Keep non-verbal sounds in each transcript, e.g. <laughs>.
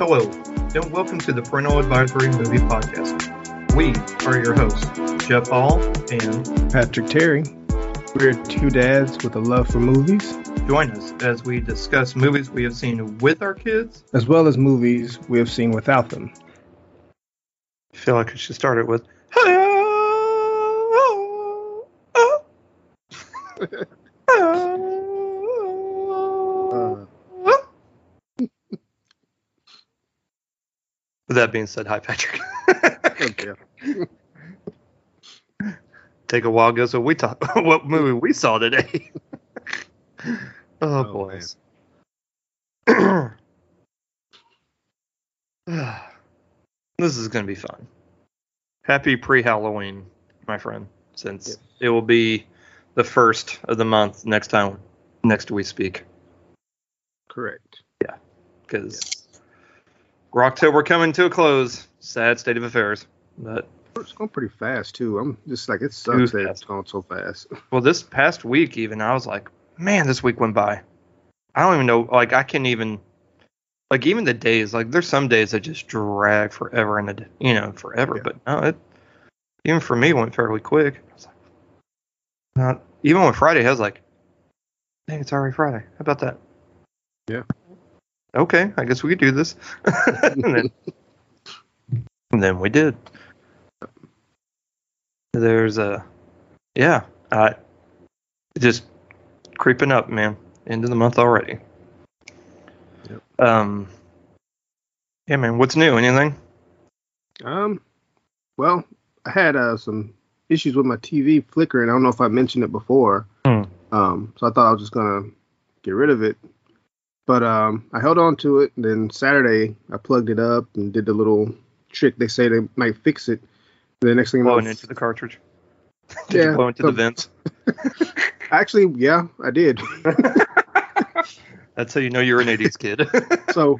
Hello, and welcome to the Parental Advisory Movie Podcast. We are your hosts, Jeff Hall and Patrick Terry. We're two dads with a love for movies, join us as we discuss movies we have seen with our kids. as well as movies we have seen without them. I feel like I should start it with. Uh, <laughs> <laughs> With that being said, hi Patrick. <laughs> Take a while goes what we talk <laughs> what movie we saw today. <laughs> oh, Oh, boys. <clears throat> this is gonna be fun. Happy pre-Halloween, my friend. Since Yes. it will be the first of the month next time next we speak, Correct. Yeah, because October coming to a close. Sad state of affairs. But It's going pretty fast too. I'm just like it sucks that it's gone so fast. <laughs> Well, this past week, even I was like, man, this week went by. I don't even know. Like, I can't even. Like, even the days. Like, there's some days that just drag forever, and it, you know, forever. Yeah. But no, it. Even for me, it went fairly quick. I was like, not even on Friday, I was like, dang, it's already Friday. How about that? Yeah. Okay, I guess we could do this. <laughs> and, then, and then we did. There's a, yeah, I just creeping up, man. End of the month already. Yep. Um. Yeah, man. What's new? Anything? Um, well, I had uh, some issues with my TV flickering. I don't know if I mentioned it before. Hmm. Um, so I thought I was just gonna get rid of it. But um, I held on to it. And then Saturday, I plugged it up and did the little trick they say they might fix it. The next thing Blowing into the cartridge. <laughs> Did Yeah, blow into the vents? <laughs> actually, yeah, I did. <laughs> That's how you know you're an '80s kid. so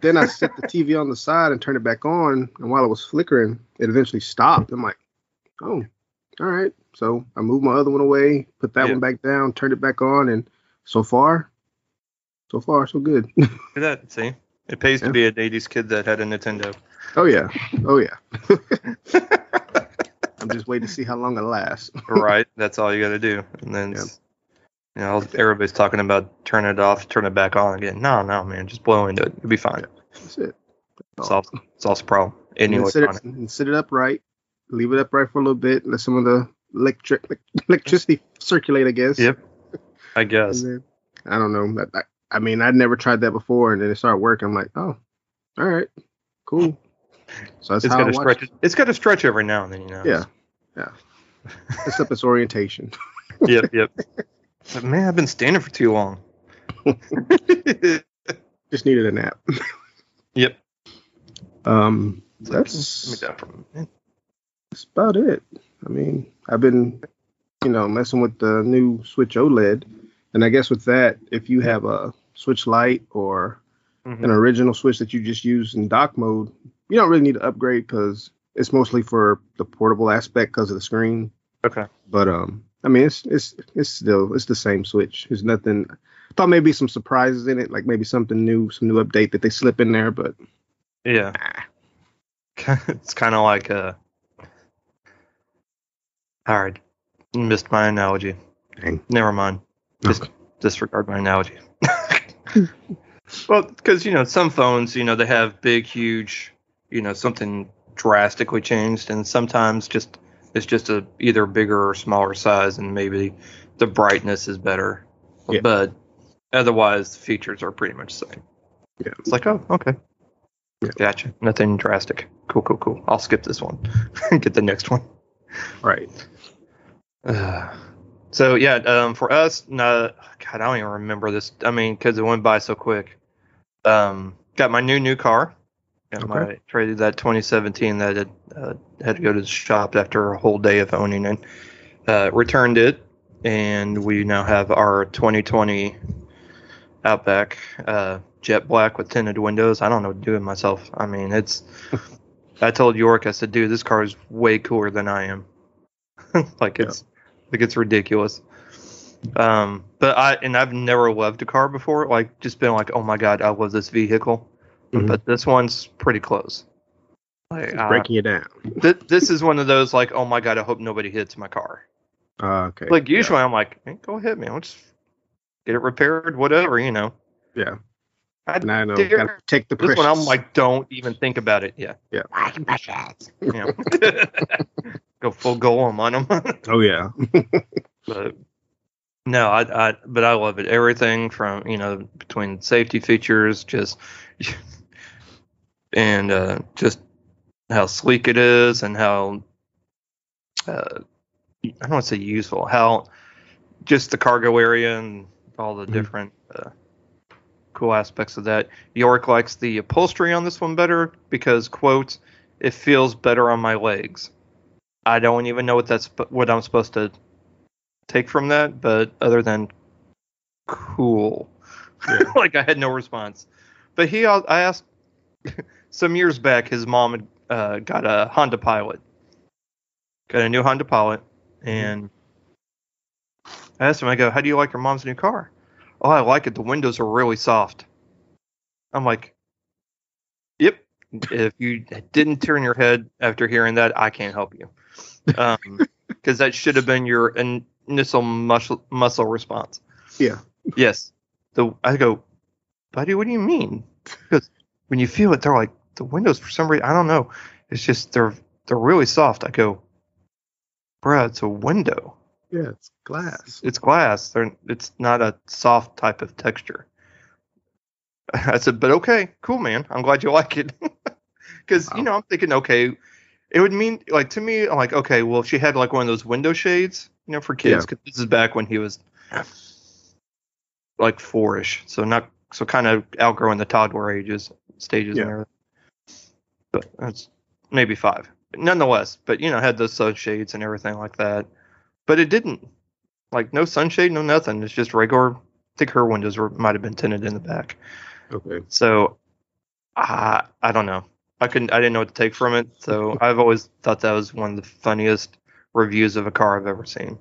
then I set the TV on the side and turned it back on. And while it was flickering, it eventually stopped. I'm like, oh, all right. So I moved my other one away, put that Yeah. one back down, turned it back on, and so far, so far, so good. <laughs> Look at that. See, it pays Yeah. to be a '80s kid that had a Nintendo. oh yeah, oh yeah. <laughs> I'm just waiting to see how long it lasts. <laughs> right. That's all you got to do. And then, Yeah. you know, everybody's talking about turn it off, turn it back on again. No, no, man, just blow into it. You'll be fine. That's it. Solve, solves the problem. Any and sit it, and sit it upright, leave it upright for a little bit, let some of the electric electricity circulate, I guess. Yep. I guess. Then, I don't know. I, I, I mean, I'd never tried that before, and then it started working. I'm like, oh, all right, cool. So that's It's how I got to watch. stretch. It's got to stretch every now and then, you know. Yeah, yeah. Up its orientation. <laughs> yep. Yep. <laughs> But man, I've been standing for too long. <laughs> Just needed a nap. yep. Um, that's let me down for a minute. that's about it. I mean, I've been, you know, messing with the new Switch OLED, and I guess with that, if you have a Switch Lite or Mhm. an original Switch that you just use in dock mode, you don't really need to upgrade because it's mostly for the portable aspect because of the screen. Okay. But um, I mean, it's it's it's still it's the same Switch. There's nothing. I thought maybe some surprises in it, like maybe something new, some new update that they slip in there. But Yeah. <laughs> it's kind of like uh All right. Missed my analogy. Dang. Never mind. Just disregard my analogy. <laughs> well, because you know some phones, you know, they have big, huge, you know, something drastically changed, and sometimes just it's just a either bigger or smaller size, and maybe the brightness is better. Yeah. But otherwise, the features are pretty much the same. Yeah. It's like, oh, okay. Yeah. Gotcha. Nothing drastic. Cool, cool, cool. I'll skip this one. <laughs> Get the next one. right, Uh, so yeah, um, for us, no, God, I don't even remember this. I mean, because it went by so quick. Um, got my new new car. Got my traded that 2017 that had, uh, had to go to the shop after a whole day of owning it. Uh, returned it, and we now have our 2020 Outback uh, jet black with tinted windows. I don't know what to do with myself. I mean, it's. <laughs> I told Yorick, I said, dude, this car is way cooler than I am. <laughs> like it's like it's ridiculous. Um, but I and I've never loved a car before. Like just been like, oh my god, I love this vehicle. Mhm. but this one's pretty close. Like, uh, breaking it down. th- this is one of those like, oh my god, I hope nobody hits my car. Uh, okay. Like usually, I'm like, hey, go ahead, man. Let's get it repaired, whatever, you know. Yeah. I I know. dare- take the This one, I'm like, don't even think about it. Yeah. Yeah. I can push it. Yeah. Go full golem on them. <laughs> oh yeah. but no, I, I, but I love it. Everything from you know between safety features, just <laughs> and uh, just how sleek it is, and how uh, I don't want to say useful. How just the cargo area and all the Mhm. different uh, cool aspects of that. Yorick likes the upholstery on this one better because quote, it feels better on my legs. I don't even know what that's what I'm supposed to take from that, but other than cool, Yeah. <laughs> like I had no response. But he, I asked <laughs> some years back, his mom had uh, got a Honda Pilot, got a new Honda Pilot, and I asked him, I go, "How do you like your mom's new car?" Oh, I like it. The windows are really soft. I'm like. If you didn't turn your head after hearing that, I can't help you, um, <laughs> because that should have been your initial muscle muscle response. Yeah. Yes. The I go, buddy, what do you mean? Because when you feel it, they're like the windows for some reason. I don't know. It's just they're they're really soft. I go, bruh, it's a window. Yeah. It's glass. It's glass. They're it's not a soft type of texture. <laughs> I said, but okay, cool, man. I'm glad you like it. <laughs> Because you know, I'm thinking, okay, it would mean like to me, I'm like, okay, well, she had like one of those window shades, you know, for kids. Because this is back when he was like four-ish, so not so kind of outgrowing the toddler ages stages Yeah. and everything. But that's maybe five, nonetheless. But you know, had those sunshades and everything like that. But it didn't like no sunshade, no nothing. It's just regular. I think her windows were might have been tinted in the back. Okay. So, I I don't know. I couldn't. I didn't know what to take from it. So <laughs> I've always thought that was one of the funniest reviews of a car I've ever seen.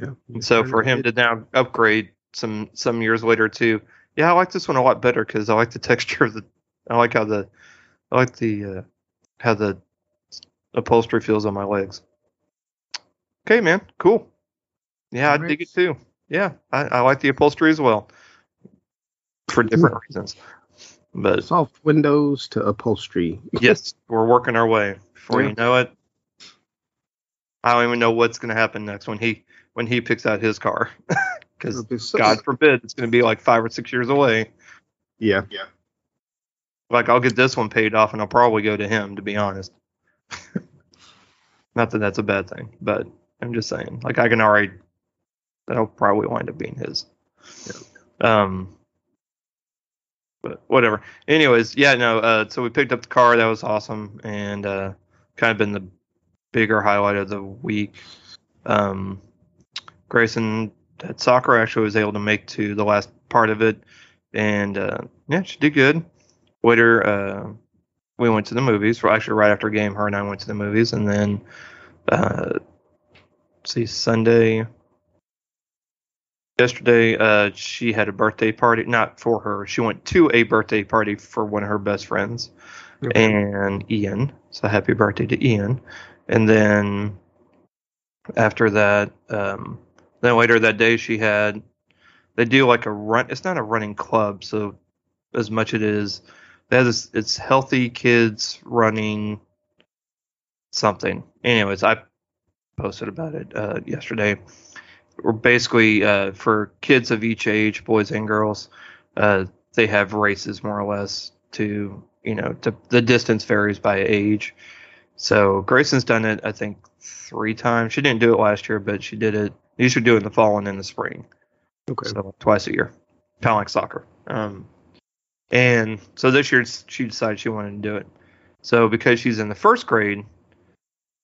Yeah. So for him to now upgrade some some years later too, yeah, I like this one a lot better because I like the <laughs> texture of the. I like how the, I like the uh, how the upholstery feels on my legs. Okay, man, cool. Yeah, I dig it too. Yeah, I, I like the upholstery as well, for different reasons. But soft windows to upholstery. <laughs> yes, we're working our way. Before Yeah. you know it, I don't even know what's going to happen next when he when he picks out his car, <laughs> because be so- God <laughs> forbid it's going to be like five or six years away. Yeah. Yeah. Like I'll get this one paid off, and I'll probably go to him. To be honest, not that that's a bad thing, but I'm just saying. Like I can already, that'll probably wind up being his. Um. But whatever. Anyways, yeah, no. Uh, so we picked up the car. That was awesome, and uh, kind of been the bigger highlight of the week. Um, Grayson at soccer actually was able to make to the last part of it, and uh, yeah, she did good. Later, uh, we went to the movies. Well, actually, right after game, her and I went to the movies, and then uh, see Sunday. Yesterday, uh, she had a birthday party. Not for her. She went to a birthday party for one of her best friends, and Ian. So happy birthday to Ian. And then after that, um, then later that day, she had. They do like a run. It's not a running club, so as much as it is, they have this. It's healthy kids running something. Anyways, I posted about it uh, yesterday. Or basically, uh, for kids of each age, boys and girls, uh, they have races more or less to you know to the distance varies by age. So Grayson's done it, I think, three times. She didn't do it last year, but she did it. You should do it in the fall and in the spring. Okay. So twice a year, kind of like soccer. Um, and so this year she decided she wanted to do it. So because she's in the first grade,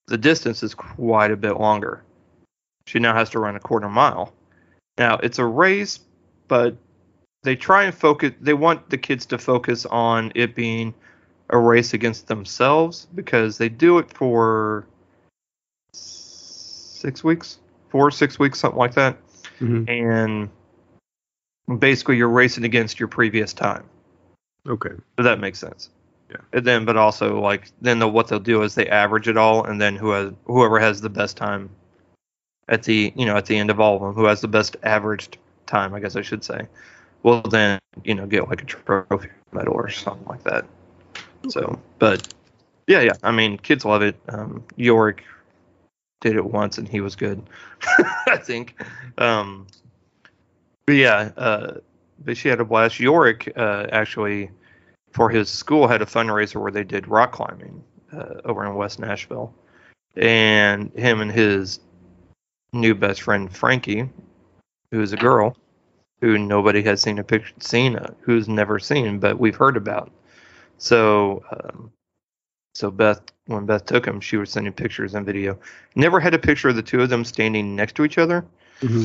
the distance is quite a bit longer. She now has to run a quarter mile. Now it's a race, but they try and focus. They want the kids to focus on it being a race against themselves because they do it for six weeks, four six weeks, something like that Mhm. and basically you're racing against your previous time. Okay. If that makes sense. Yeah. And then, but also like then the, what they'll do is they average it all, and then who has whoever has the best time at the you know at the end of all of them, who has the best averaged time, I guess I should say, will then you know get like a trophy medal or something like that. So, but yeah, yeah, I mean, kids love it. Um, Yorick did it once and he was good, <laughs> I think. Um, but yeah, uh, but she had a blast. Yorick uh, actually for his school had a fundraiser where they did rock climbing uh, over in West Nashville, and him and his new best friend Frankie, who's a girl who nobody has seen a picture seen uh, who's never seen but we've heard about. So um, so Beth when Beth took him, she was sending pictures and video. Never had a picture of the two of them standing next to each other hmm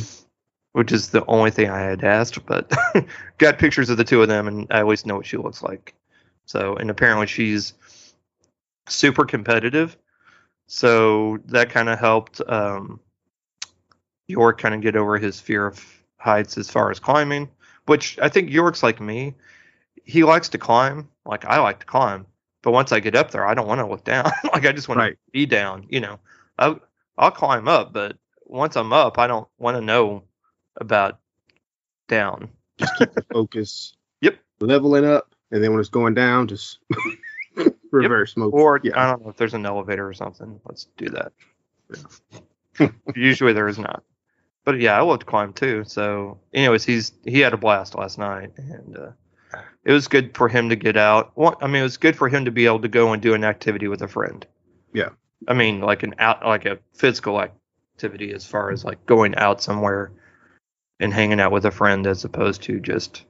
which is the only thing I had asked, but <laughs> got pictures of the two of them, and I always know what she looks like. So, and apparently she's super competitive, so that kind of helped um, Yorick kind of get over his fear of heights as far as climbing. Which I think Yorick's like me; he likes to climb, like I like to climb, but once I get up there, I don't want to look down. <laughs> like I just want Right. to be down. You know, I, I'll climb up, but once I'm up, I don't want to know about down. Just keep the focus. <laughs> Yep. Leveling up, and then when it's going down, just <laughs> reverse mode. Or yeah. I don't know if there's an elevator or something. Let's do that. Usually there is not. But yeah, I love to climb too. So, anyways, he's he had a blast last night, and uh, it was good for him to get out. Well, I mean, it was good for him to be able to go and do an activity with a friend. Yeah. I mean, like an out, like a physical activity, as far as like going out somewhere and hanging out with a friend, as opposed to just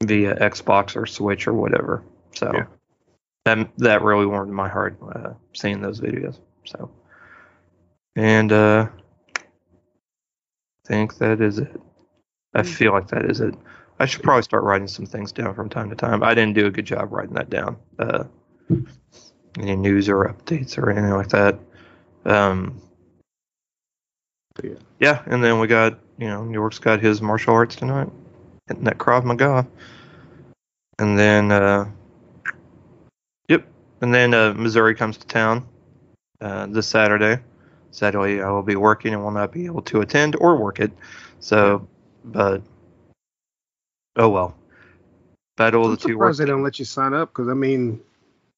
via Xbox or Switch or whatever. So Yeah. that that really warmed my heart uh, seeing those videos. So, and uh, think that is it. I feel like that is it. I should probably start writing some things down from time to time. I didn't do a good job writing that down. Uh, any news or updates or anything like that. Um, Yeah. yeah, and then we got you know New York's got his martial arts tonight, hitting that Krav Maga, and then uh, yep, and then uh, Missouri comes to town uh, this Saturday. Sadly, I will be working and will not be able to attend or work it. So, but oh well. Battle of I'm the two surprised worlds. they don't let you sign up because I mean,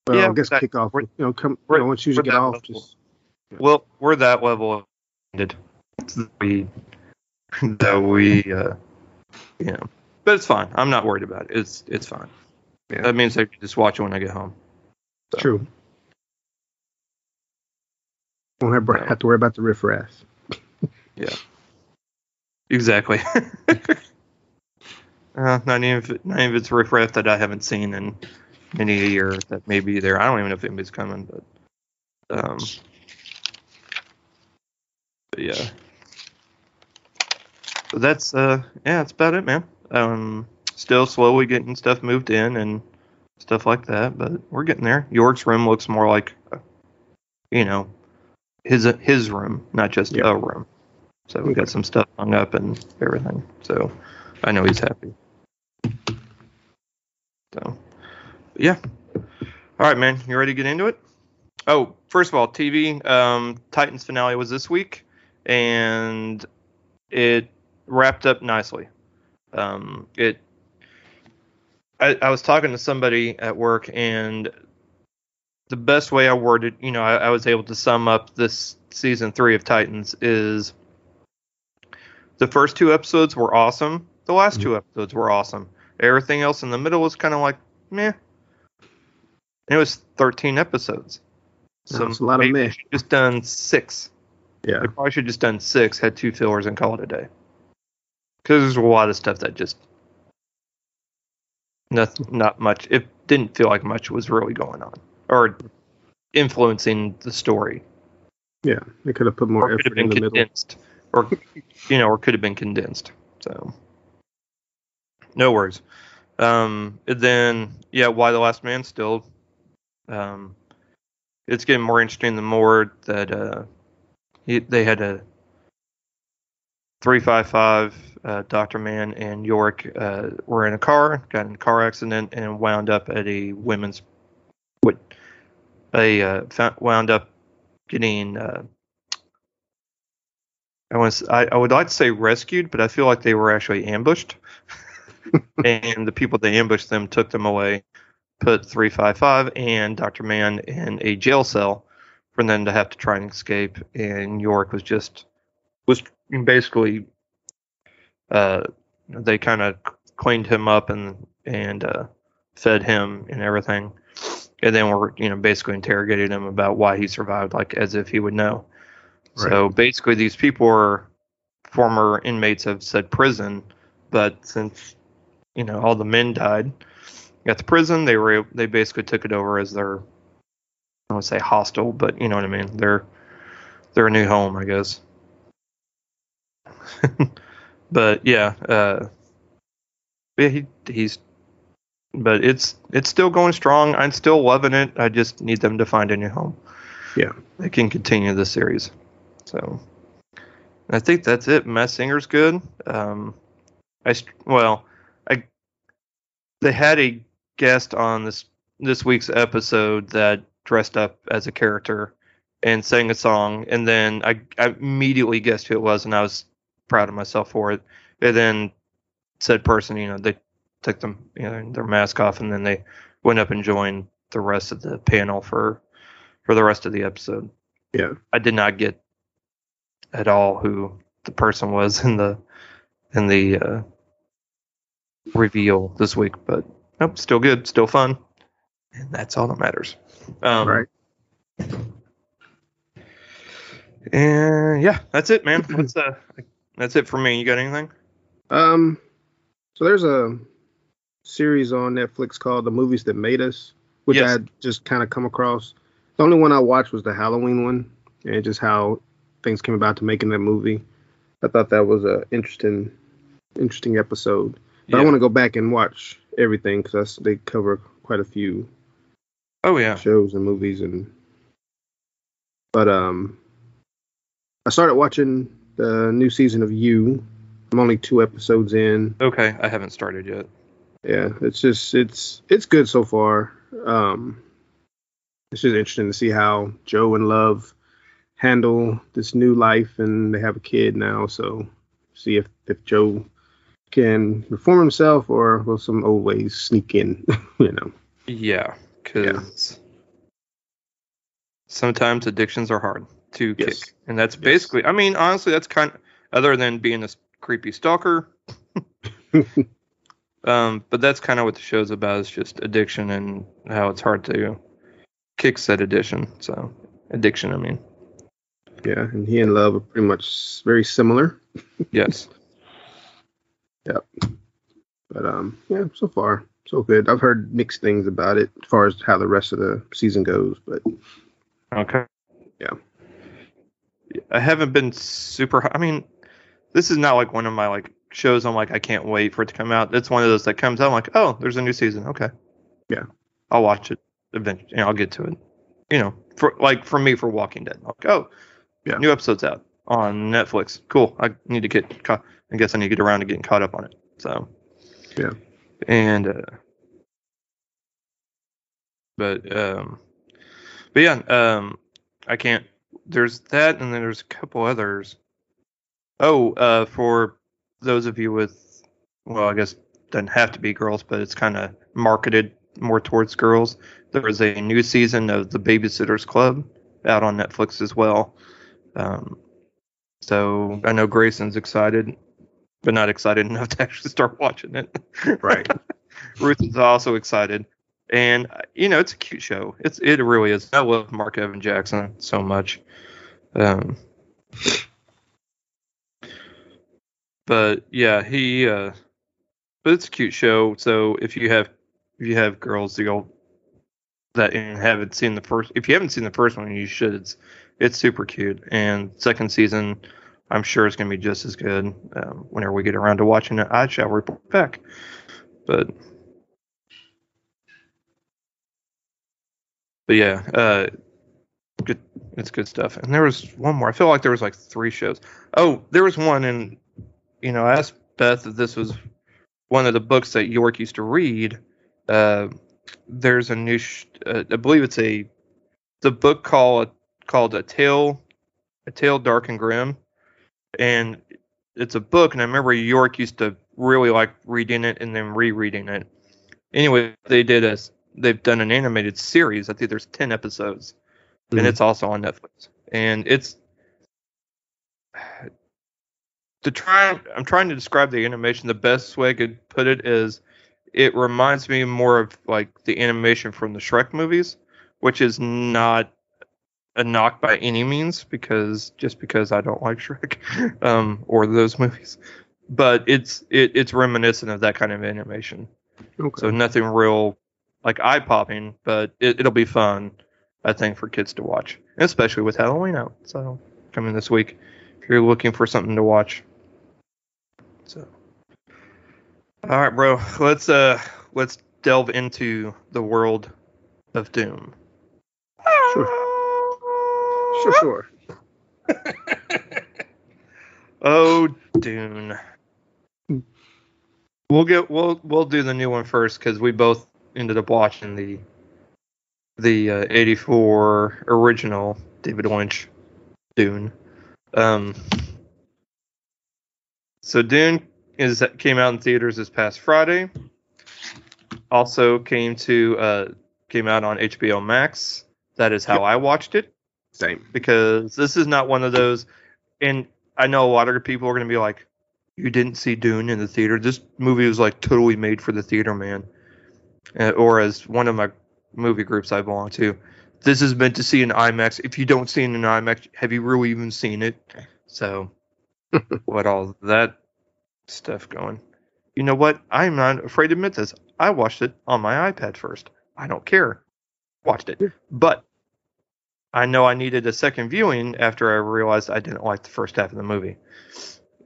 well, Yeah, I guess that- kickoff. You know, come you know, once you get off, level. just Well, we're that level ended. We <laughs> that we uh, you know, but it's fine. I'm not worried about it. It's it's fine. Yeah. That means I can just watch it when I get home. So, true. Won't have, No. have to worry about the riffraff. <laughs> Yeah. Exactly. <laughs> uh, not even if, not even if it's riffraff that I haven't seen in many a year that may be there. I don't even know if anybody's coming, but um, but yeah. So that's uh yeah, that's about it, man. Um, still slowly getting stuff moved in and stuff like that, but we're getting there. Yorick's room looks more like, uh, you know, his his room, not just Yeah. a room. So we got some stuff hung up and everything. So I know he's happy. So yeah. All right, man. You ready to get into it? Oh, first of all, TV. Um, Titans finale was this week, and it wrapped up nicely. Um, it. I, I was talking to somebody at work, and the best way I worded, you know, I, I was able to sum up this season three of Titans is the first two episodes were awesome. The last mm-hmm. two episodes were awesome. Everything else in the middle was kind of like meh. And it was 13 episodes. So That's a lot of meh. just done six. Yeah. They probably should just done six, had two fillers, and call it a day. Because there's a lot of stuff that just not not much. It didn't feel like much was really going on or influencing the story. Yeah. They could have put more or could have effort in the middle. or you know, or could have been condensed. So, no worries. Um, then yeah, Y: The Last Man still? Um, it's getting more interesting the more that uh, he, they had a three five five uh, Dr. Mann and Yorick uh, were in a car, got in a car accident, and wound up at a women's what a uh, found, wound up getting. Uh, I was I, I would like to say rescued, but I feel like they were actually ambushed, <laughs> and the people that ambushed them took them away, put 355 and Dr. Mann in a jail cell for them to have to try and escape. And York was just was basically uh, they kind of cleaned him up and and uh, fed him and everything, and then were you know basically interrogating him about why he survived, like as if he would know. Right. So basically, these people are former inmates of said prison, but since you know all the men died at the prison, they were they basically took it over as their I would say hostel, but you know what I mean. They're they're a new home, I guess. <laughs> but yeah, uh, yeah, he he's, but it's it's still going strong. I'm still loving it. I just need them to find a new home. Yeah. they can continue the series. So, I think that's it. Masked Singer's good. Um, I well, I they had a guest on this this week's episode that dressed up as a character and sang a song, and then I, I immediately guessed who it was, and I was proud of myself for it. And then said person, you know, they took them, you know, their mask off, and then they went up and joined the rest of the panel for for the rest of the episode. Yeah. I did not get at all who the person was in the in the uh, reveal this week, but nope, still good, still fun, and that's all that matters. Um, right. And yeah, that's it, man. <clears throat> That's uh, that's it for me. You got anything? Um. So there's a series on Netflix called The Movies That Made Us, which Yes. I had just kind of come across. The only one I watched was the Halloween one, and just how things came about to making that movie. I thought that was a interesting, interesting episode. But I want to go back and watch everything because they cover quite a few Oh yeah. shows and movies and. But um, I started watching the new season of You. I'm only two episodes in. Okay, I haven't started yet. Yeah it's just it's it's good so far um it's just interesting to see how joe and love handle this new life and they have a kid now so see if if joe can reform himself or will some old ways sneak in <laughs> you know Yeah, because sometimes addictions are hard to Yes. kick, and that's basically. I mean, honestly, that's kind. Of, other than being a creepy stalker. <laughs> um, but that's kind of what the show's about. Is just addiction and how it's hard to kick said addiction. So addiction. I mean, yeah and he and love are pretty much very similar yes. <laughs> Yep. But um yeah so far so good i've heard mixed things about it as far as how the rest of the season goes but Okay. Yeah. I haven't been super. I mean, this is not like one of my like shows. I'm like, I can't wait for it to come out. It's one of those that comes out. I'm like, oh, there's a new season. Okay. Yeah. I'll watch it eventually. You know, I'll get to it. You know, for like for me for Walking Dead. Like, oh, Yeah. new episodes out on Netflix. Cool. I need to get caught. I guess I need to get around to getting caught up on it. So. Yeah. And. uh But um. But yeah, um, I can't. There's that, and then there's a couple others. Oh, uh, for those of you with, well, I guess doesn't have to be girls, but it's kind of marketed more towards girls. There is a new season of The Babysitters Club out on Netflix as well. Um, so I know Grayson's excited, but not excited <laughs> enough to actually start watching it. right <laughs> Ruth is also excited, and you know it's a cute show. It's it really is. I love Marc Evan Jackson so much. Um, but yeah, he. Uh, but it's a cute show. So if you have if you have girls you'll that haven't seen the first, if you haven't seen the first one, you should. It's it's super cute, and second season. I'm sure it's going to be just as good um, whenever we get around to watching it. I shall report back. But but yeah, uh, good. It's good stuff. And there was one more. I feel like there was like three shows. Oh, there was one, and you know, I asked Beth that this was one of the books that Yorick used to read. Uh, there's a new, sh- uh, I believe it's a, the book called called a tale, a tale dark and Grimm, and it's a book. And I remember Yorick used to really like reading it and then rereading it. Anyway, they did a, they've done an animated series. I think there's ten episodes, Mhm. and it's also on Netflix. And it's to try I'm trying to describe the animation the best way I could put it is it reminds me more of like the animation from the Shrek movies, which is not a knock by any means because just because I don't like <laughs> Shrek um, or those movies, but it's it, it's reminiscent of that kind of animation. Okay. So nothing real like eye popping, but it, it'll be fun, I think, for kids to watch, especially with Halloween out. So coming this week, if you're looking for something to watch. So, all right, bro, let's uh let's delve into the world of Doom. Sure, sure. Sure. <laughs> oh, Dune. We'll get we'll we'll do the new one first because we both ended up watching the the uh, '84 original David Lynch Dune. Um, so Dune is came out in theaters this past Friday. Also came to uh, came out on HBO Max. That is how Yep. I watched it Same. because this is not one of those. And I know a lot of people are going to be like, "You didn't see Dune in the theater. This movie was like totally made for the theater, man." Uh, or as one of my movie groups I belong to, this is meant to see in IMAX. If you don't see it in an IMAX, have you really even seen it? So, <laughs> what all that stuff going? You know what? I'm not afraid to admit this. I watched it on my iPad first. I don't care. Watched it, but I know I needed a second viewing after I realized I didn't like the first half of the movie.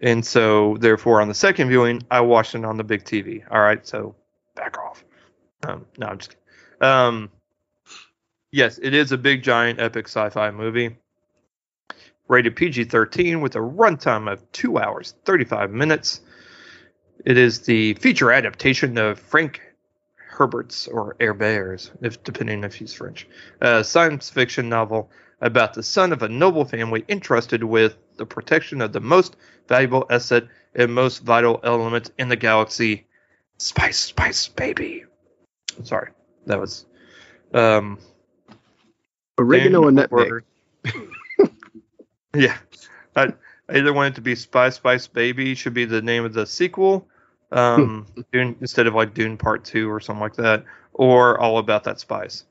And so, therefore, on the second viewing, I watched it on the big TV. All right, so back off. Um, no, I'm just kidding. Um, yes, it is a big, giant, epic sci fi movie. Rated PG 13 with a runtime of 2 hours, 35 minutes. It is the feature adaptation of Frank Herbert's or Herbert's, if depending if he's French, a science fiction novel about the son of a noble family entrusted with the protection of the most valuable asset and most vital element in the galaxy, spice, spice, baby. Sorry, that was um Oregano and nutmeg. Yeah, I, I either want it to be Spice Spice Baby should be the name of the sequel, um, <laughs> Dune, instead of like Dune Part Two or something like that, or All About That Spice.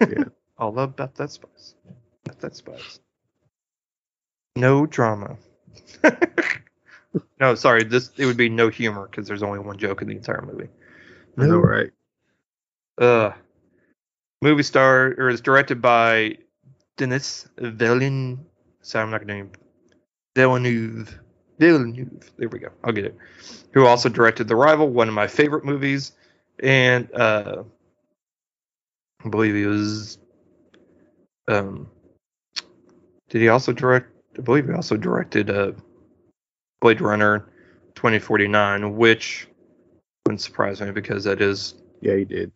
Yeah. <laughs> All about that spice. About that spice. No drama. <laughs> no, sorry. This it would be no humor because there's only one joke in the entire movie. I know, right? Uh, movie star or is directed by Denis Villeneuve. Sorry, I'm not going to name Villeneuve. Villeneuve. There we go. I'll get it. Who also directed The Rival, one of my favorite movies, and uh, I believe he was. Um, did he also direct? I believe he also directed uh, Blade Runner 2049, which wouldn't surprise me because that is Yeah, he did.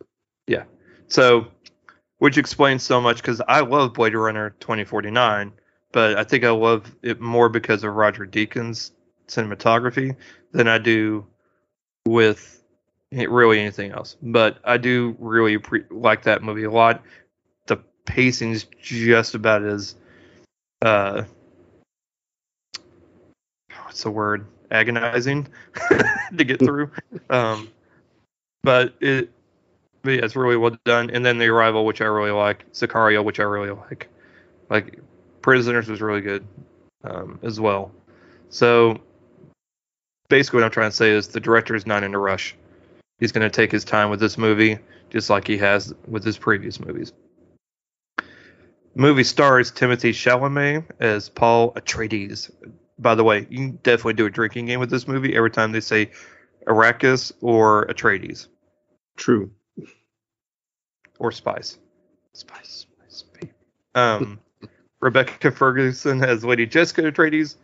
Yeah. So, which explains so much because I love Blade Runner 2049, but I think I love it more because of Roger Deakins' cinematography than I do with really anything else. But I do really pre- like that movie a lot. The pacing's just about as, uh, what's the word? Agonizing <laughs> to get through. um, but it, but yeah, it's really well done. And then the arrival, which I really like, Sicario, which I really like, like Prisoners was really good um, as well. So basically, what I'm trying to say is the director is not in a rush. He's going to take his time with this movie, just like he has with his previous movies. Movie stars Timothée Chalamet as Paul Atreides. By the way, you can definitely do a drinking game with this movie every time they say Arrakis or Atreides True. or Spice. Spice, Spice, baby. Um, <laughs> Rebecca Ferguson as Lady Jessica Atreides.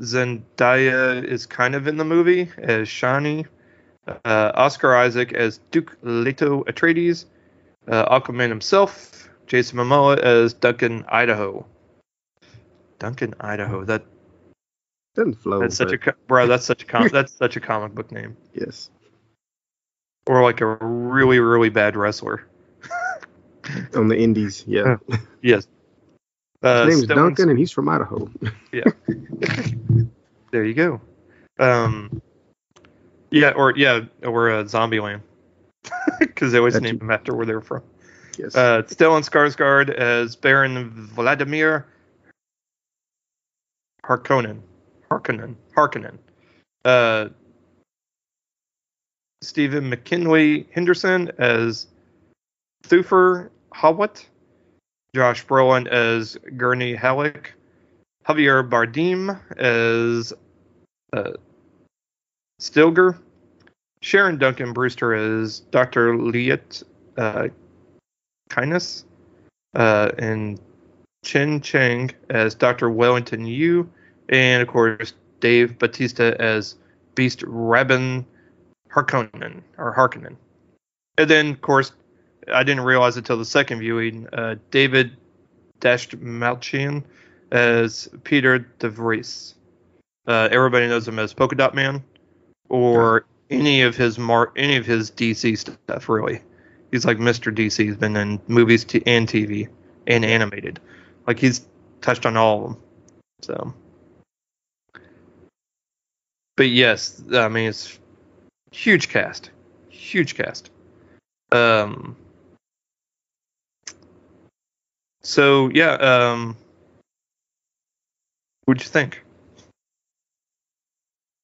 Zendaya is kind of in the movie as Chani. Uh, Oscar Isaac as Duke Leto Atreides. Uh, Aquaman himself, Jason Momoa as Duncan Idaho. Duncan Idaho. That Doesn't flow. that's such a bro. That's such a com- <laughs> that's such a comic book name. yes. Or like a really really bad wrestler. On the indies, yeah. <laughs> Yes. Uh, His name's Stellan Duncan, and he's from Idaho. <laughs> Yeah. <laughs> there you go. Um, yeah, or yeah, or uh, Zombieland, because <laughs> they always That's- name them after where they're from. yes. Uh, Stellan Skarsgård as Baron Vladimir Harkonnen. Harkonnen. Harkonnen. Uh, Stephen McKinley Henderson as Thufir Hawat. Josh Brolin as Gurney Halleck. Javier Bardem as uh, Stilgar. Sharon Duncan Brewster as Dr. Liet uh, Kynes. Uh, and Chen Cheng as Dr. Wellington Yueh. And of course, Dave Batista as Beast Rabban Harkonnen or Harkonnen. And then, of course, I didn't realize until the second viewing. Uh, David Dastmalchian as Peter DeVries. Uh, everybody knows him as Polka Dot Man, or any of his mar- any of his DC stuff. Really, he's like Mr. DC. He's been in movies t- and TV and animated. Like he's touched on all of them. So, but yes, I mean it's huge cast, huge cast. Um. So yeah, um, what'd you think?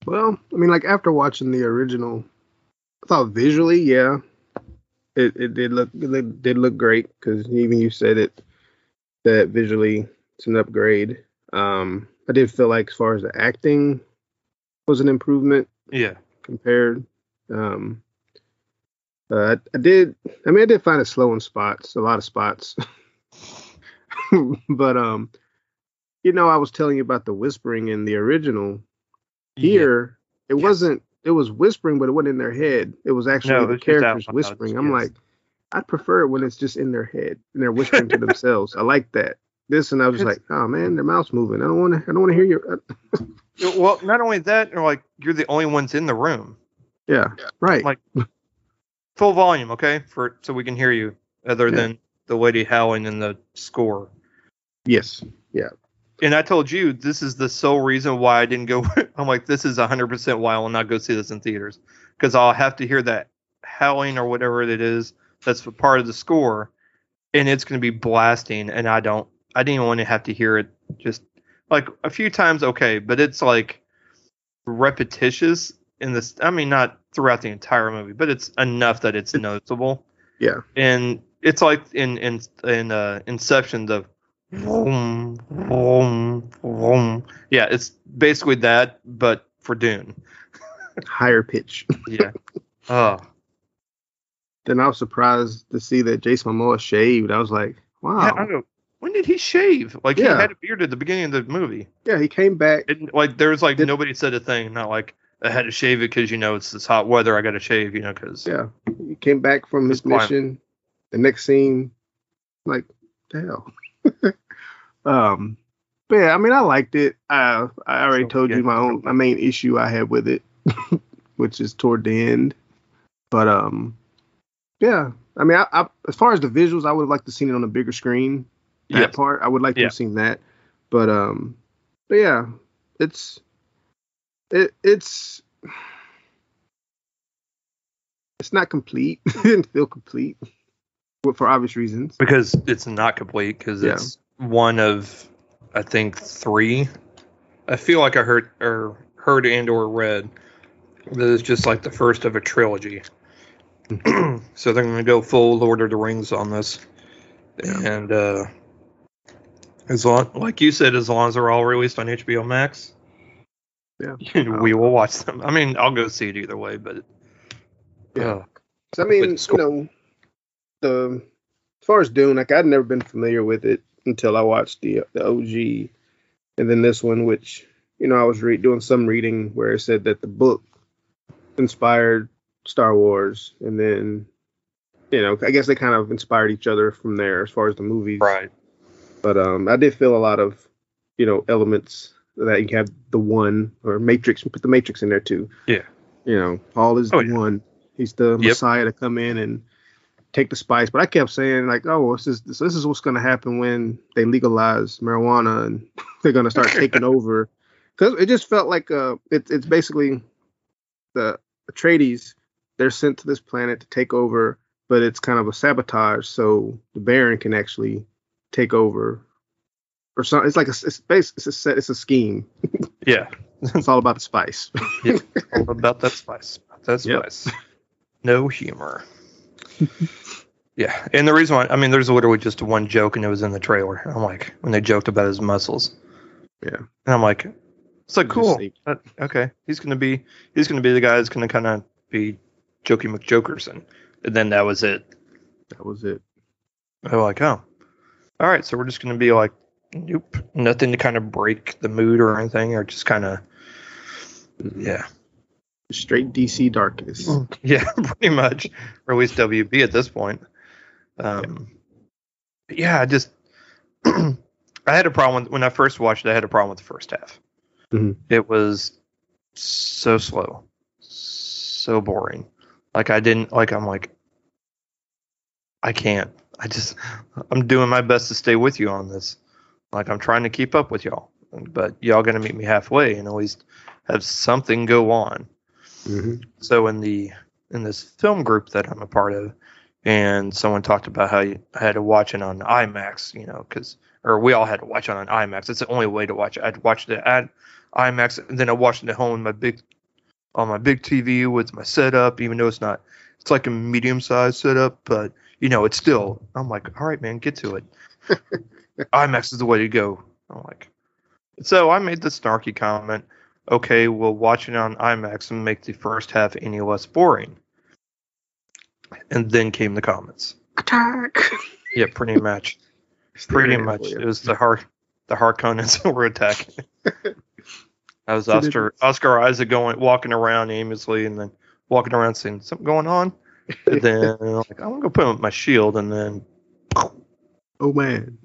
Well, I mean, like after watching the original, I thought visually, yeah, it, it did look it did look great because even you said it that visually it's an upgrade. Um, I did feel like as far as the acting was an improvement Yeah, compared. Um, uh, I, I did. I mean, I did find it slow in spots, a lot of spots. <laughs> <laughs> but um, you know, I was telling you about the whispering in the original. Here, it Yes. wasn't. It was whispering, but it wasn't in their head. It was actually No, the characters whispering. I'm yes. like, I prefer it when it's just in their head and they're whispering to <laughs> themselves. I like that. This and I was like, oh man, their mouth's moving. I don't want to. I don't want to hear your. Well, not only that, you're like you're the only ones in the room, yeah, right. Like- full volume, okay, for so we can hear you, other Yeah. than the lady howling in the score. yes. Yeah. And I told you this is the sole reason why I didn't go. <laughs> I'm like, this is 100% why I will not go see this in theaters because I'll have to hear that howling or whatever it is that's a part of the score, and it's going to be blasting. And I don't, I didn't want to have to hear it just like a few times, okay, but it's like repetitious in this. I mean, not throughout the entire movie, but it's enough that it's noticeable. Yeah. And it's like in in in uh, Inception, the vroom, vroom, vroom. yeah, it's basically that, but for Dune. <laughs> Higher pitch. Yeah. oh, Then I was surprised to see that Jason Momoa shaved. I was like, wow. yeah. When did he shave? Like he had a beard at the beginning of the movie. Yeah, he came back. It, like there was like Did- nobody said a thing. Not like I had to shave it because you know it's this hot weather. I got to shave, you know, because Yeah, he came back from his mission. The next scene, like, the <laughs> hell. um, but yeah, I mean, I liked it. I I already So, told yeah. you my own my main issue I had with it, <laughs> which is toward the end. But um, yeah, I mean, I, I as far as the visuals, I would have liked to seen it on a bigger screen. That Yes. part, I would like to Yeah. have seen that. But um, but yeah, it's it it's it's not complete. <laughs> it didn't feel complete, for obvious reasons. because it's not complete because Yeah. it's one of I think three. I feel like I heard or heard and or read that it's just like the first of a trilogy. <clears throat> so they're going to go full Lord of the Rings on this, Yeah. and uh, as long like you said, as long as they're all released on HBO Max, Yeah. <laughs> we will watch them. I mean, I'll go see it either way, but Yeah. uh, So, I mean, you know, the as far as Dune, like I'd never been familiar with it until I watched the the OG, and then this one, which you know, I was re- doing some reading where it said that the book inspired Star Wars, and then, you know, I guess they kind of inspired each other from there as far as the movies. Right. But um, I did feel a lot of, you know, elements that you have the one or Matrix. Put the Matrix in there too. Yeah. You know, Paul is Oh, the yeah. one. He's the Yep. Messiah to come in and take the spice. But I kept saying like, oh, this is this, this is what's going to happen when they legalize marijuana and <laughs> they're going to start taking <laughs> over. Because it just felt like uh, it's it's basically the Atreides. They're sent to this planet to take over, but it's kind of a sabotage, so the Baron can actually take over. Or something. It's like a, it's base. It's a set. It's a scheme. <laughs> Yeah. It's all about the spice. All about that spice. That Yep. spice. No humor. <laughs> yeah. And the reason why, I mean, there's literally just one joke and it was in the trailer. I'm like, when they joked about his muscles. Yeah. And I'm like, it's like, cool. Uh, okay. He's going to be, he's going to be the guy that's going to kind of be Jokey McJokerson. And then that was it. that was it. They're like, oh, all right. So we're just going to be like, nope, nothing to kind of break the mood or anything, or just kind of, yeah, Straight DC darkness. <laughs> yeah, pretty much, or at least WB at this point. Um, yeah, I just, <clears throat> I had a problem with, when I first watched it. I had a problem with the first half. Mhm. It was so slow, so boring. Like I didn't like. I'm like, I can't. I just, I'm doing my best to stay with you on this. Like I'm trying to keep up with y'all, but y'all gonna meet me halfway and at least have something go on. Hmm So in the in this film group that I'm a part of, and someone talked about how you I had to watch it on IMAX, you know, because or we all had to watch it on IMAX. It's the only way to watch it. I'd watched it at IMAX, and then I watched it at home on my big on my big TV with my setup, even though it's not. It's like a medium sized setup, but you know, it's still. I'm like, all right, man, get to it. <laughs> IMAX is the way to go. I'm like, so I made the snarky comment okay, we'll watch it on IMAX and make the first half any less boring. And then came the comments. Attack. Yeah, pretty much. <laughs> pretty much. It was the hard the Harkonnens <laughs> that were attacking. <laughs> That was Oscar Oscar Isaac going walking around aimlessly and then walking around saying something going on. And then I'm like, I'm gonna go put on my shield and then Oh man.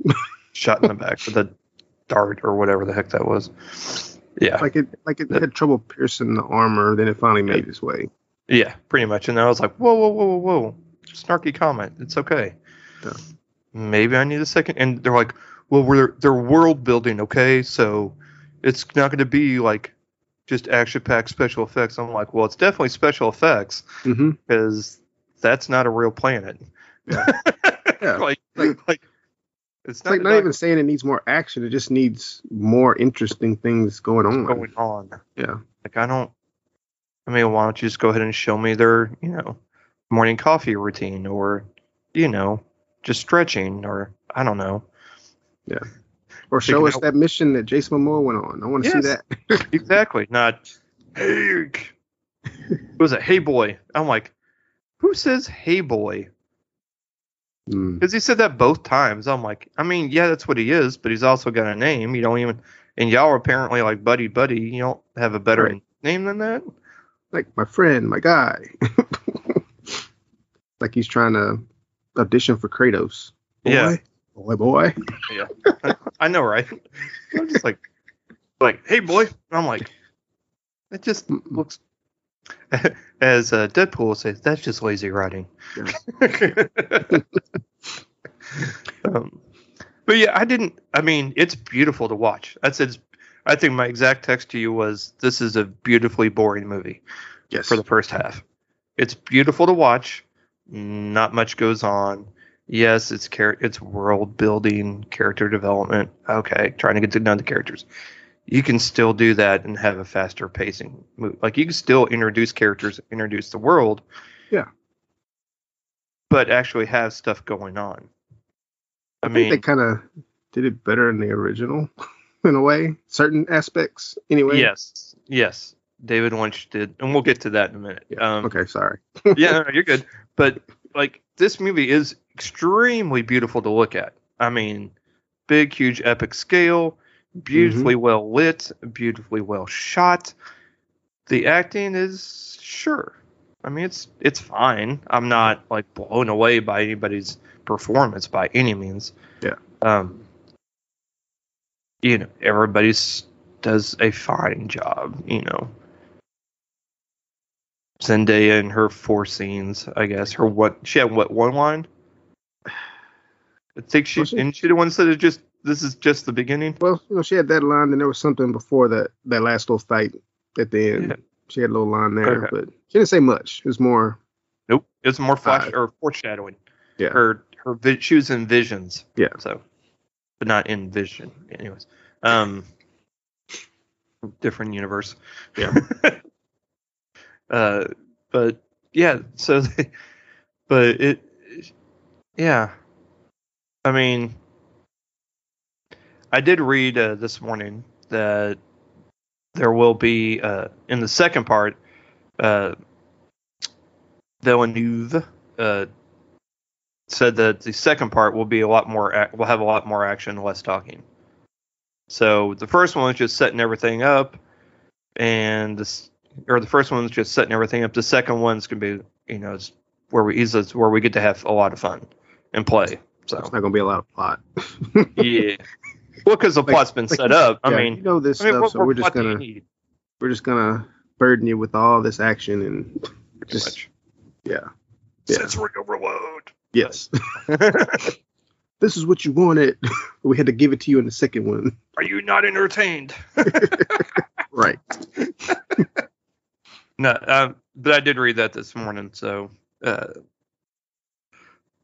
shot in the back with a dart or whatever the heck that was. Yeah. like it like it had trouble piercing the armor, then it finally made its way. Yeah, pretty much. And then I was like, whoa, whoa, whoa, whoa, whoa. Snarky comment. It's okay. Yeah. Maybe I need a second. And they're like, well, we're they're world building, okay? So it's not going to be like just action packed special effects. I'm like, well, it's definitely special effects hmm because that's not a real planet. Yeah. <laughs> Yeah. like, Like- like, it's It's not, like not even saying it needs more action. It just needs more interesting things going on. going on. Yeah. Like I don't. I mean, why don't you just go ahead and show me their, you know, morning coffee routine, or, you know, just stretching, or I don't know. Yeah. Or show us out- that mission that Jason Momoa went on. I want to see that. <laughs> Exactly. Not. Hey. It was a hey boy. I'm like, who says hey boy? Mm. Because he said that both times. I'm like, I mean, yeah, that's what he is, but he's also got a name. You don't even, and y'all are apparently like buddy buddy. You don't have a better Right. name than that. Like my friend, my guy. <laughs> like he's trying to audition for Kratos. Boy, Yeah. Boy, boy. Yeah. I know, right? I'm just like, like, hey, boy. And I'm like, it just looks, <laughs> as uh, Deadpool says, that's just lazy writing. <laughs> um, but yeah, I didn't. I mean, it's beautiful to watch. I said, I think my exact text to you was, "This is a beautifully boring movie." Yes. for the first half. It's beautiful to watch. Not much goes on. Yes, it's char- it's world building, character development. Okay, trying to get to know the characters. You can still do that and have a faster pacing move. Like you can still introduce characters, introduce the world. Yeah. But actually have stuff going on. I, I think mean, they kind of did it better in the original, <laughs> in a way. Certain aspects, anyway. yes, yes. David Lynch did, and we'll get to that in a minute. Um, Okay, sorry. <laughs> yeah, no, no, you're good. <laughs> But like this movie is extremely beautiful to look at. I mean, big, huge, epic scale. Beautifully well lit, beautifully well shot. The acting is sure. I mean, it's it's fine. I'm not like blown away by anybody's performance by any means. Yeah. Um. You know, everybody's does a fine job. You know, Zendaya in her four scenes, I guess. Her what? She had what one line? I think she she? and she the one that it just this is just the beginning. Well, you know, she had that line, and there was something before that that last little fight at the end. Yeah. She had a little line there, Okay. but she didn't say much. It was more, Nope, it was more flash Uh, or foreshadowing. yeah, Her her vi- she was in visions. Yeah. So, but not in vision. Anyways, um, different universe. Yeah. <laughs> uh, but yeah, so they, <laughs> but it, yeah, I mean, I did read uh, this morning that there will be uh, in the second part, uh, Villeneuve uh, said that the second part will be a lot more, ac- will have a lot more action, less talking. So the first one was just setting everything up, and this, or the first one was just setting everything up. The second one's gonna be, you know, it's where we is where we get to have a lot of fun and play. it's So not gonna be a lot of plot. <laughs> yeah, well, because the Like- plot's been like set you- up. I mean, you know this I mean, stuff, what so more we're just plot do you gonna we're just gonna burden you with all this action and Pretty just much. yeah, Yeah. Sensory overload. yes. <laughs> <laughs> this is what you wanted. <laughs> we had to give it to you in the second one. Are you not entertained? Right. No, um, but I did read that this morning, so uh,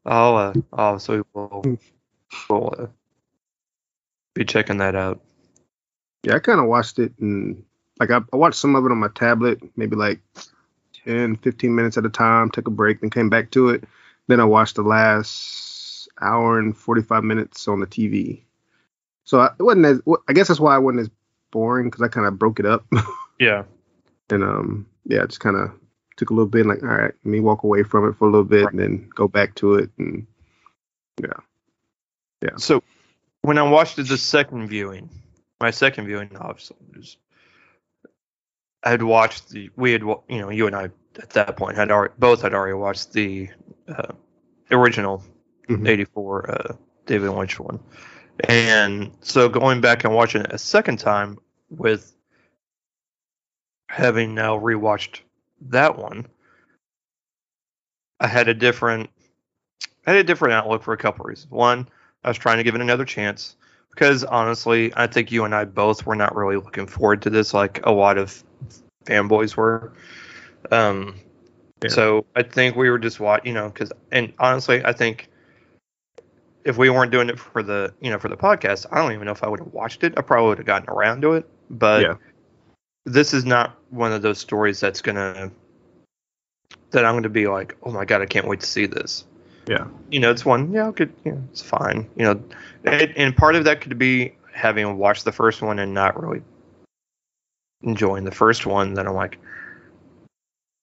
I'll uh, obviously will will uh, be checking that out. Yeah, I kind of watched it and like I, I watched some of it on my tablet, maybe like 10, 15 minutes at a time, took a break, then came back to it. Then I watched the last hour and 45 minutes on the TV. So I, it wasn't as, I guess that's why I wasn't as boring because I kind of broke it up. <laughs> Yeah, and um, yeah, I just kind of took a little bit like, all right, let me walk away from it for a little bit Right. and then go back to it. And yeah. Yeah. So when I watched it the second viewing, my second viewing, obviously, was, I had watched the we had you know you and I at that point had already both had already watched the uh, original Mhm. '84 uh, David Lynch one, and so going back and watching it a second time with having now rewatched that one, I had a different I had a different outlook for a couple reasons. One, I was trying to give it another chance because honestly, I think you and I both were not really looking forward to this like a lot of fanboys were. Um, Yeah. So I think we were just watching, you know, because and honestly, I think if we weren't doing it for the you know for the podcast, I don't even know if I would have watched it. I probably would have gotten around to it, but Yeah. this is not one of those stories that's gonna that I'm gonna be like, oh my god, I can't wait to see this yeah, you know, it's one, yeah, you know, it's fine. You know, and, and part of that could be having watched the first one and not really enjoying the first one. Then I'm like,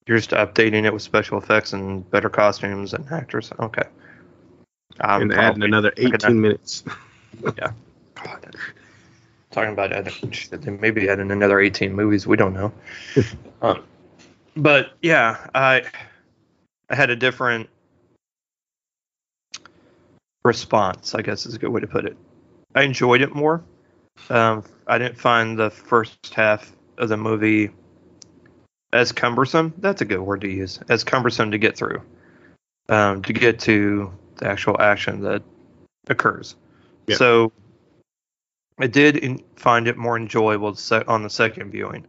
you're just updating it with special effects and better costumes and actors. Okay. I'm and adding another could 18 minutes. <laughs> Yeah. God. Talking about adding, maybe adding another 18 movies. We don't know. <laughs> um, but yeah, I I had a different response. I guess is a good way to put it. I enjoyed it more. Um, I didn't find the first half of the movie as cumbersome. That's a good word to use. As cumbersome to get through, um, to get to the actual action that occurs. Yeah. So I did in, find it more enjoyable on the second viewing.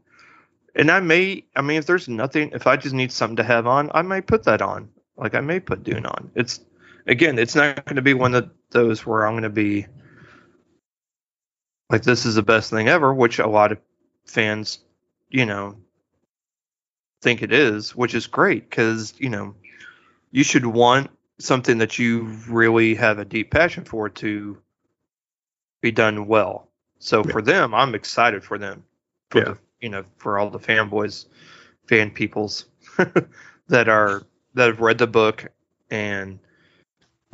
And I may, I mean, if there's nothing, if I just need something to have on, I may put that on. Like I may put Dune on. It's again, it's not going to be one of those where I'm going to be like, this is the best thing ever, which a lot of fans, you know, think it is, which is great because you know, you should want something that you really have a deep passion for to be done well. So Yeah. for them, I'm excited for them. For Yeah. the, you know, for all the fanboys, fan peoples <laughs> that are that have read the book and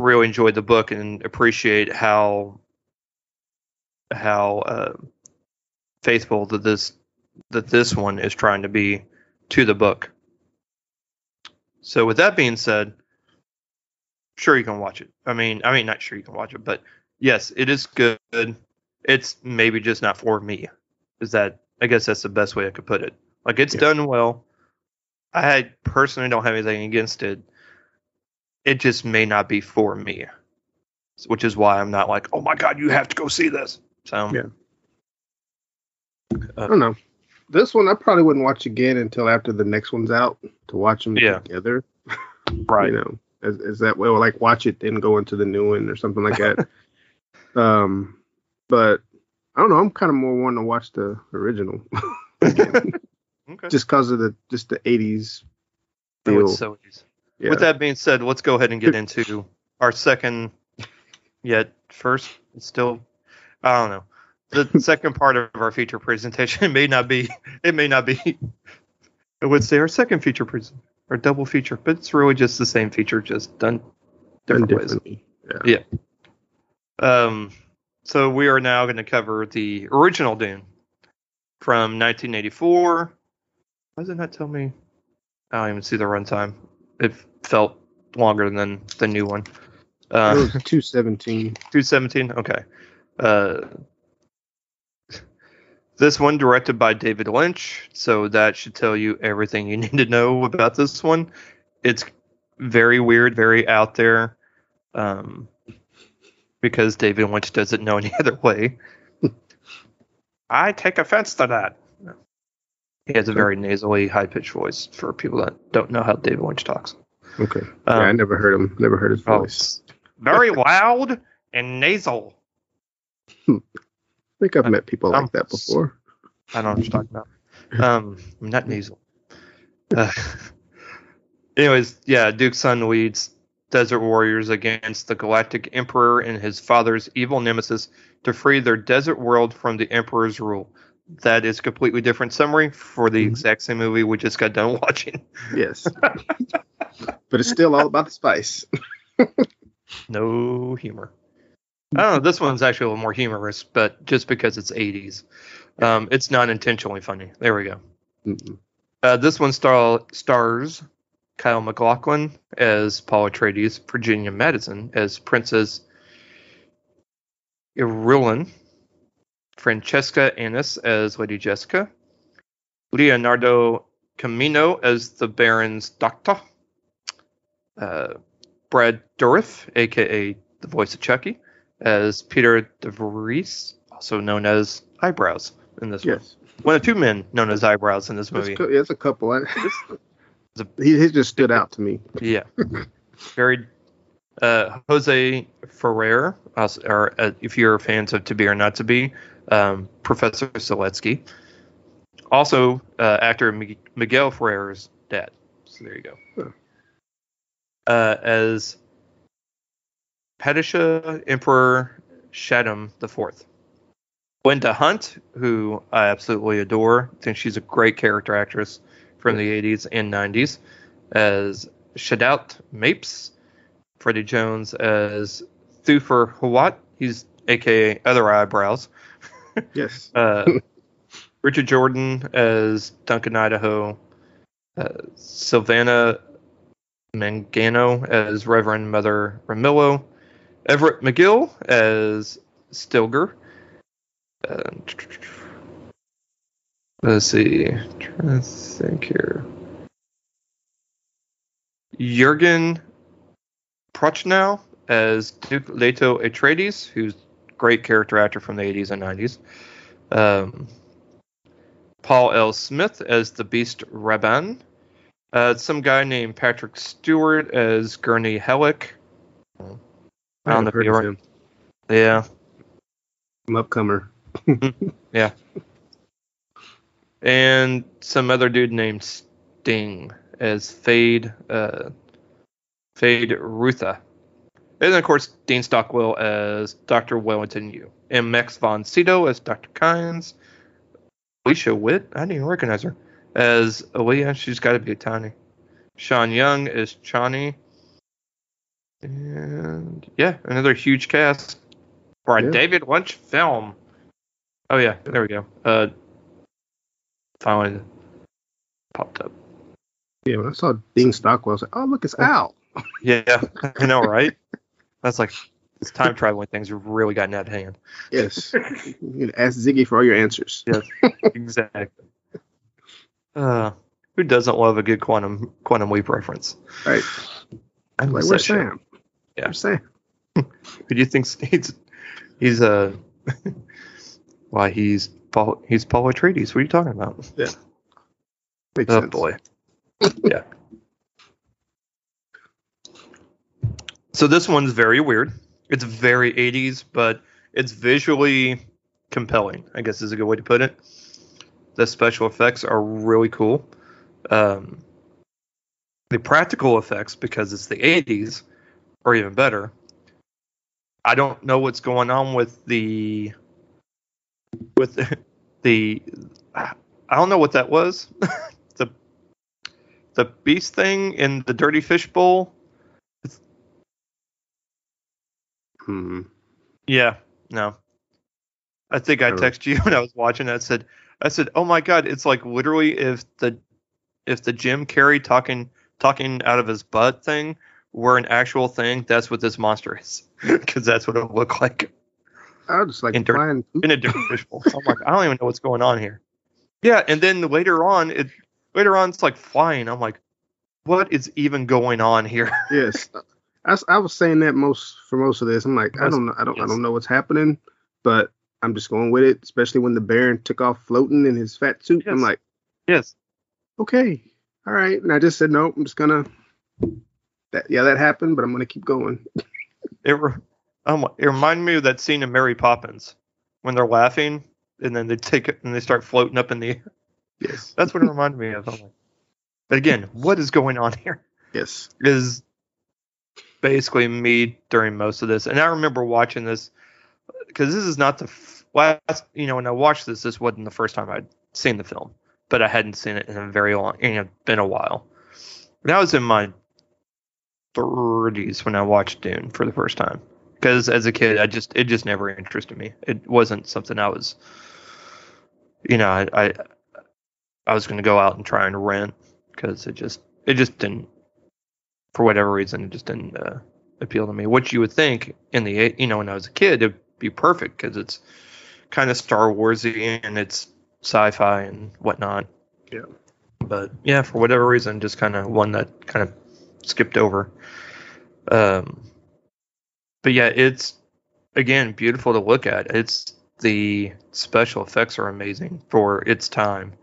really enjoyed the book and appreciate how how uh, faithful that this that this one is trying to be to the book. So with that being said, sure you can watch it. I mean, I mean not sure you can watch it, but yes, it is good. It's maybe just not for me. Is that I guess that's the best way I could put it. Like it's Yeah. done well. I personally don't have anything against it. It just may not be for me. Which is why I'm not like, oh my god, you have to go see this. So Yeah. I don't know. This one I probably wouldn't watch again until after the next one's out to watch them Yeah. together. <laughs> right. You know, is, is that way? Or like watch it then go into the new one or something like that. <laughs> um, but I don't know. I'm kind of more wanting to watch the original <laughs> Okay. just because of the just the 80s Oh, feel. it's so easy. Yeah. With that being said, let's go ahead and get into our second, yet first, still, I don't know. The <laughs> second part of our feature presentation it <laughs> may not be, it may not be, I would say our second feature present, our double feature, but it's really just the same feature, just done done different ways. differently. Yeah. Um, so we are now going to cover the original Dune from 1984. Why does it not tell me? I don't even see the runtime. It felt longer than the new one. It Uh, 217. <laughs> 217. Okay. Uh, this one directed by David Lynch, so that should tell you everything you <laughs> need to know about this one. It's very weird, very out there, um, because David Lynch doesn't know any <laughs> other way. I take offense to that. He has a very nasally, high pitched voice for people that don't know how David Lynch talks. Okay. yeah, I Um, never heard him. Never heard his oh, voice. it's very loud and nasal. I think I've met people um, like that before. I don't know what you're talking about. Um, I'm not nasal. <laughs> Uh, anyways, yeah, Duke's son leads desert warriors against the Galactic Emperor and his father's evil nemesis to free their desert world from the Emperor's rule. That is completely different summary for the Mhm. exact same movie we just got done <laughs> watching. Yes. but it's still all about the spice. <laughs> No humor. I don't know. This one's actually a little more humorous, but just because it's 80s, um, it's not intentionally funny. There we go. Mm-mm. Uh, this one star- stars Kyle MacLachlan as Paul Atreides, Virginia Madsen as Princess Irulan, Francesca Annis as Lady Jessica, Leonardo Cimino as the Baron's doctor, uh, Brad Dourif, aka the voice of Chucky, as Peter DeVries, also known as Eyebrows in this one. Yes. One of two men known as Eyebrows in this movie. a, cou- yeah, it's a couple. I, <laughs> he, he just stood out to me. Yeah. <laughs> Very. Uh, Jose Ferrer, or uh, if you're fans of To Be or Not to Be, um, Professor Siletsky. Also, uh, actor Mi- Miguel Ferrer's dad. So there you go. Huh. Uh, as Padishah Emperor Shaddam IV. Linda Hunt, who I absolutely adore. I think she's a great character actress from the 80s and 90s. As Shadout Mapes. Freddie Jones as Thufir Hawat. He's aka Other Eyebrows. Yes. <laughs> Uh, Richard Jordan as Duncan Idaho. Uh, Silvana Mangano as Reverend Mother Ramallo. Everett McGill as Stilgar. Uh, let's see. Trying to think here. Jurgen Prochnow as Duke Leto Atreides, who's great character actor from the 80s and 90s. Um, Paul L. Smith as the Beast Rabban. Uh, some guy named Patrick Stewart as Gurney Halleck. I don't know if you of him. Yeah. I'm upcomer. <laughs> Yeah. And some other dude named Sting as Feyd, uh, Feyd-Rautha. And then, of course, Dean Stockwell as Dr. Wellington Yueh. And Max von Sydow as Dr. Kynes. Alicia Witt, I didn't even recognize her, as Alia. She's got to be tiny. Sean Young as Chani. And yeah, another huge cast for a Yeah. David Lynch film. Oh yeah, there we go. Uh, finally popped up. Yeah, when I saw Dean Stockwell, I was like, oh look, it's Al. <laughs> Yeah, I know, right? <laughs> That's like it's time traveling things have really gotten out of hand. Yes. you can ask Ziggy for all your answers. Yes, exactly. Uh, who doesn't love a good quantum quantum leap reference? Right. I'm Like, where's that show. Sam? Yeah. Where's Sam? <laughs> Who do you think he's he's uh <laughs> why he's Paul he's Paul Atreides? What are you talking about? Makes Oh sense. boy. <laughs> yeah. So this one's very weird. It's very 80s, but it's visually compelling. I guess is a good way to put it. The special effects are really cool. Um, the practical effects, because it's the 80s, are even better. I don't know what's going on with the with the, <laughs> the I don't know what that was. <laughs> the the beast thing in the dirty fish bowl. Hmm. Yeah, no. I think I texted you <laughs> when I was watching. I said, I said, oh my god, it's like literally if the if the Jim Carrey talking talking out of his butt thing were an actual thing, that's what this monster is, <laughs> because that's what it looked like I was like In dirt- in a different bowl. I'm like, I don't even know what's going on here. Yeah, and then later on, it later on it's like flying. I'm like, what is even going on here? <laughs> yes. I, I was saying that most for most of this. I'm like, I don't know. I don't. I don't know what's happening, but I'm just going with it. Especially when the Baron took off floating in his fat suit. I'm like, yes, okay, all right. And I just said, no, I'm just gonna. That yeah, that happened, but I'm gonna keep going. it re- um, it reminded me of that scene in Mary Poppins when they're laughing and then they take it and they start floating up in the air. Yes. That's what it <laughs> reminded me of. Like, but again, what is going on here? Yes. Is basically me during most of this, and I remember watching this because this is not the last. You know, when I watched this, this wasn't the first time I'd seen the film, but I hadn't seen it in a very long. You know, been a while. I was in my 30s when I watched Dune for the first time. Because as a kid, I just it just never interested me. It wasn't something I was, you know, I I, I was going to go out and try and rent because it just it just didn't, for whatever reason, it just didn't uh, appeal to me. Which you would think in the you know when I was a kid it'd be perfect because it's kind of Star Warsy and it's sci-fi and whatnot. Yeah. But yeah, for whatever reason, just kind of one that kind of skipped over. Um, but yeah, it's again beautiful to look at. It's the special effects are amazing for its time,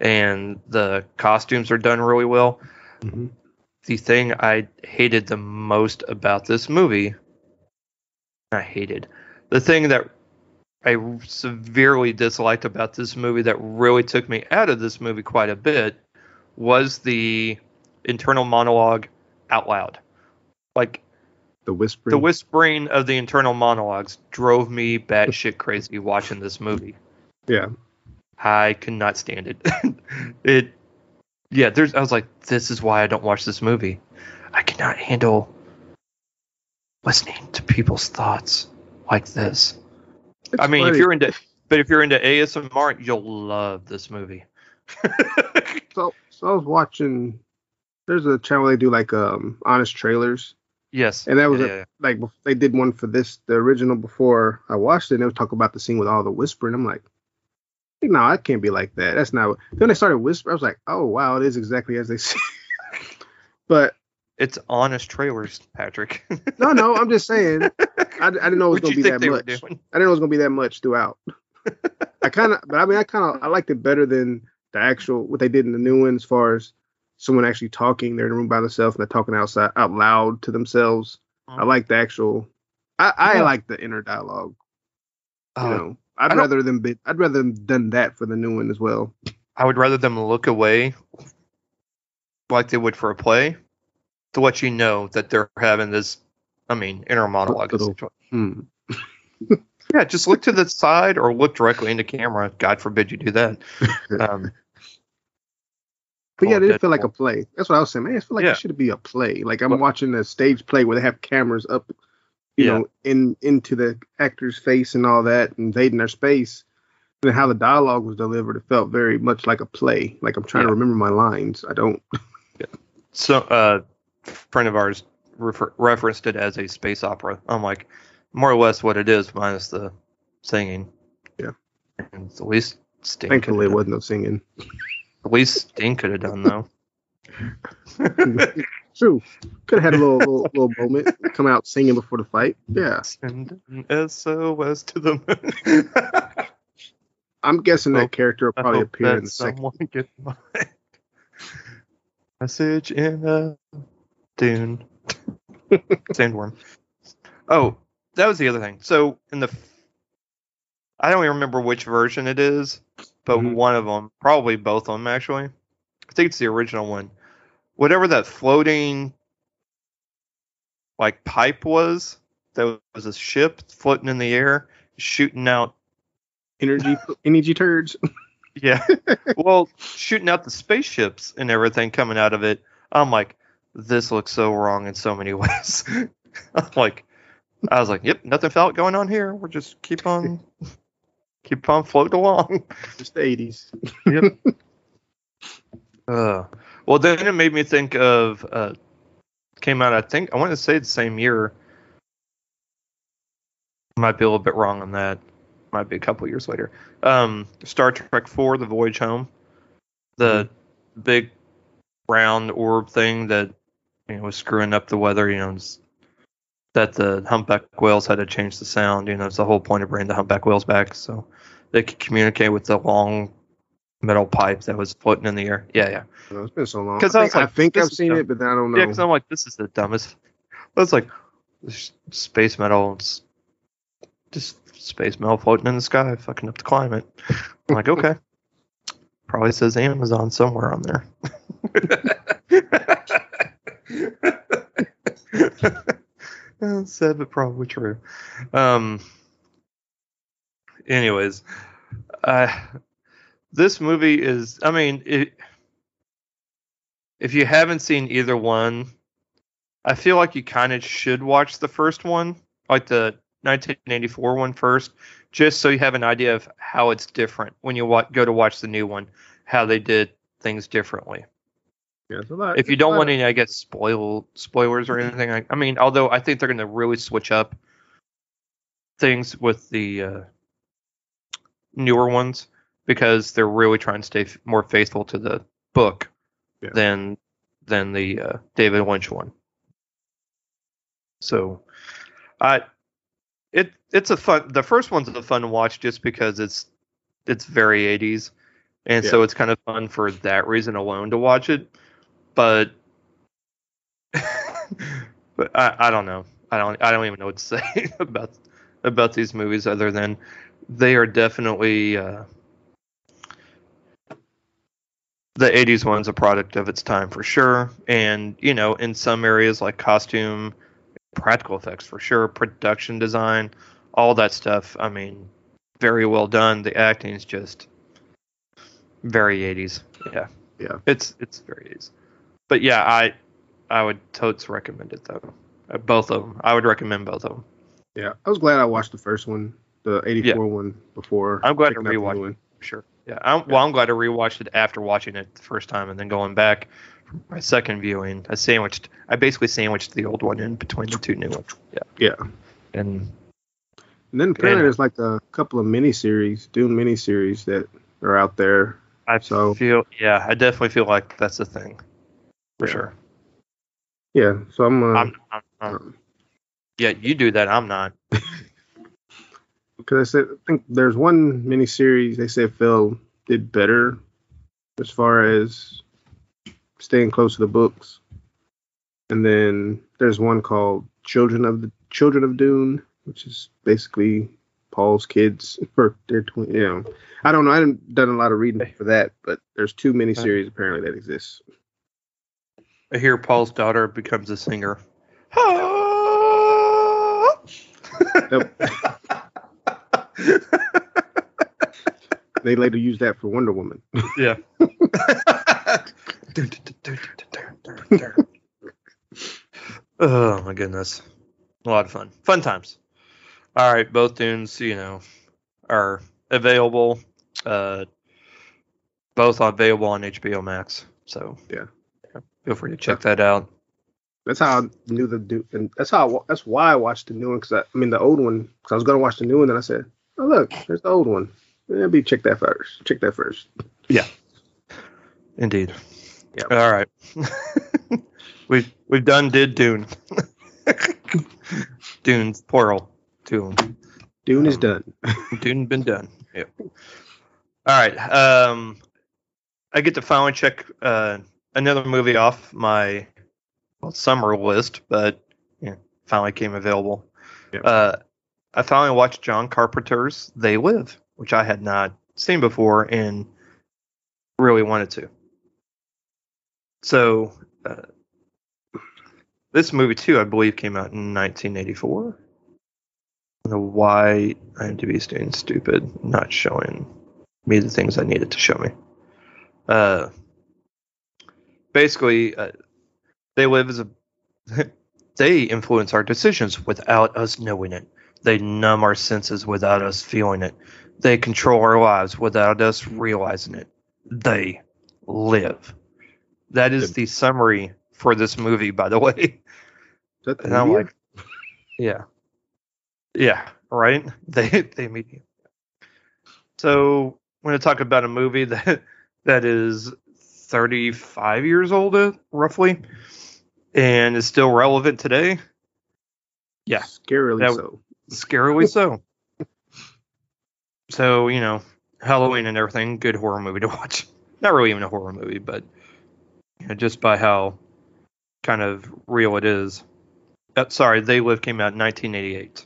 and the costumes are done really well. Mhm. The thing I hated the most about this movie, I hated the thing that I severely disliked about this movie that really took me out of this movie quite a bit was the internal monologue out loud. Like The whispering. the whispering of the internal monologues drove me batshit <laughs> crazy watching this movie. Yeah. I could not stand it. <laughs> it, yeah. There's. I was like, this is why I don't watch this movie. I cannot handle listening to people's thoughts like this. It's I mean, if you're into, but if you're into ASMR, you'll love this movie. <laughs> so so I was watching. There's a channel they do like um honest trailers, yes, and that was yeah, a- yeah. like they did one for this the original before I watched it. and They would talk about the scene with all the whispering. I'm like, no, I can't be like that. That's not. What, then they started whispering. I was like, oh wow, it is exactly as they <laughs> say. but it's honest trailers, Patrick. no, no, I'm just saying. <laughs> I, I didn't know it was gonna be that much. I didn't know it was gonna be that much throughout. <laughs> I kind of, but I mean, I kind of, I liked it better than the actual what they did in the new one, as far as someone actually talking. They're in a room by themselves and they're talking outside out loud to themselves. I like the actual. I, I Yeah. like the inner dialogue. You Uh, know, I'd rather them be. I'd rather them done that for the new one as well. I would rather them look away like they would for a play to let you know that they're having this, I mean, inner monologue. Little-. Hmm. <laughs> Yeah, just look to the side or look directly into camera. God forbid you do that. <laughs> Um, But yeah, it did feel like a play. That's what I was saying. Man, it feel like Yeah. it should be a play. Like I'm watching a stage play where they have cameras up, you Yeah. know, in into the actor's face and all that, invading their space. And how the dialogue was delivered, it felt very much like a play. Like I'm trying Yeah. to remember my lines. I don't. yeah. <laughs> So, uh, friend of ours refer- referenced it as a space opera. I'm like, more or less what it is, minus the singing. Yeah. And at least Sting. Thankfully, it wasn't no singing. At least Sting could have done though. <laughs> <laughs> True. Could have had a little, little <laughs> little moment. Come out singing before the fight. Yeah. Send an SOS to the moon. I'm guessing that character will probably appear in the second. someone <laughs> get my message in a dune. <laughs> Sandworm. Oh, that was the other thing. So in the, I don't even remember which version it is, but Mhm. one of them, probably both of them actually. I think it's the original one. Whatever that floating, like pipe was, that was a ship floating in the air, shooting out Energy, <laughs> energy turds. <laughs> Yeah. well, shooting out the spaceships and everything coming out of it, I'm like, this looks so wrong in so many <laughs> ways. I'm like, I was like, yep, nothing felt going on here. We're just keep on, keep on floating along. Just the 80s. yep Uh, well, then it made me think of, uh, came out, I think, I want to say the same year. Might be a little bit wrong on that. Might be a couple years later. Um, Star Trek 4, The Voyage Home. The big round orb thing that you know was screwing up the weather, you know, that the humpback whales had to change the sound. You know, it's the whole point of bringing the humpback whales back, so they could communicate with the long metal pipe that was floating in the air. Yeah, yeah. It's been so long. 'Cause I I think, I like, think I've seen dumb. it, but I don't know. Yeah, because I'm like, this is the dumbest. It's like space metal. It's just space metal floating in the sky, fucking up the climate. I'm like, okay. <laughs> Probably says Amazon somewhere on there. <laughs> <laughs> Sad but probably true. Um. Anyways, uh, this movie is. I mean, it, if you haven't seen either one, I feel like you kind of should watch the first one, like the 1984 one first, just so you have an idea of how it's different when you wa- go to watch the new one, how they did things differently. Yeah, a lot. If you don't want any, I guess, spoil spoilers or anything. I, I mean, although I think they're going to really switch up things with the uh, newer ones because they're really trying to stay f- more faithful to the book Yeah. than than the uh, David Lynch one. So, I it it's a fun. The first one's a fun watch just because it's it's very 80s, and so it's kind of fun for that reason alone to watch it. But <laughs> but I, I don't know. I don't I don't even know what to <laughs> say about about these movies other than they are definitely uh, the 80s one's a product of its time for sure. And you know in some areas like costume practical effects for sure production design all that stuff i mean very well done. The acting is just very 80s yeah. Yeah. it's it's very 80s but yeah i i would totes recommend it though. Uh, both of them i would recommend both of them Yeah, I was glad I watched the first one, the '84 one, before. I'm glad to rewatch one. Sure. Yeah. I'm, Well, I'm glad to rewatched it after watching it the first time and then going back for my second viewing. I sandwiched. I basically sandwiched the old one in between the two new ones. Yeah. Yeah, And and then apparently Yeah. there's like a couple of miniseries, Dune miniseries that are out there. I So- feel. Yeah. I definitely feel like that's a thing. For Yeah. sure. Yeah, so I'm. Uh, I'm, I'm, I'm. Yeah. You do that. I'm not. <laughs> because I said I think there's one miniseries they said Phil did better as far as staying close to the books, and then there's one called Children of the Children of Dune, which is basically Paul's kids or their twin. You know, I don't know. I haven't done a lot of reading for that, but there's two miniseries apparently that exist. I hear Paul's daughter becomes a singer. <laughs> <laughs> Yep. <laughs> <laughs> They later used that for Wonder Woman. Yeah. <laughs> oh my goodness. A lot of fun. Fun times. All right, both dunes, you know, are available. Uh, both are available on HBO Max. So Yeah. feel free to check that out. That's how I knew the new, and that's how I, that's why I watched the new one. Cause I, I mean the old one, cause I was gonna watch the new one, then I said, oh look, there's the old one. Maybe check that first. Check that first. Yeah. Indeed. Yep. All right. <laughs> we've we've done did Dune. <laughs> Dune plural. Dune. Dune is Um, done. <laughs> Dune been done. Yep. All right. Um, I get to finally check uh, another movie off my well, summer list, but yeah, finally came available. Yep. Uh, I finally watched John Carpenter's They Live, which I had not seen before and really wanted to. So, uh, this movie too, I believe, came out in 1984. I don't know why IMDb is doing stupid, not showing me the things I needed to show me. Uh, basically, uh, they live as a. <laughs> they influence our decisions without us knowing it. They numb our senses without us feeling it. They control our lives without us realizing it. They live. That is the summary for this movie, by the <laughs> way. Is that the And I'm like, yeah, yeah, right. <laughs> They they meet you. So we're gonna talk about a movie <laughs> that that is 35 years old, uh, roughly, and is still relevant today. Yeah, scarily that- so. Scarily so. So you know, Halloween and everything, good horror movie to <laughs> watch. Not really even a horror movie, but you know, just by how kind of real it is. Uh, sorry, They Live came out in 1988.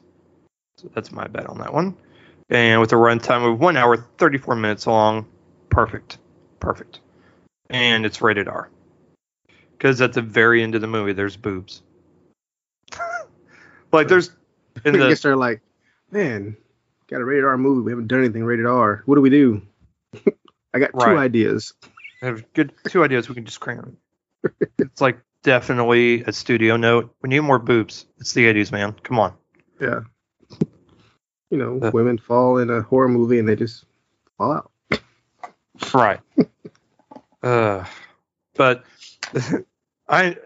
So that's my bet on that one. And with a runtime of one hour, 34 minutes long, perfect, perfect. And it's rated R. Because at the very end of the movie, there's boobs. <laughs> like there's <laughs> I the guess they're like, man, got a rated R movie. We haven't done anything rated R. What do we do? <laughs> I got two ideas. I have good two ideas we can just cram. it's like definitely a studio note. We need more boobs. It's the 80s, man. Come on. Yeah. You know, Uh. women fall in a horror movie and they just fall out. Right. <laughs> uh, but I,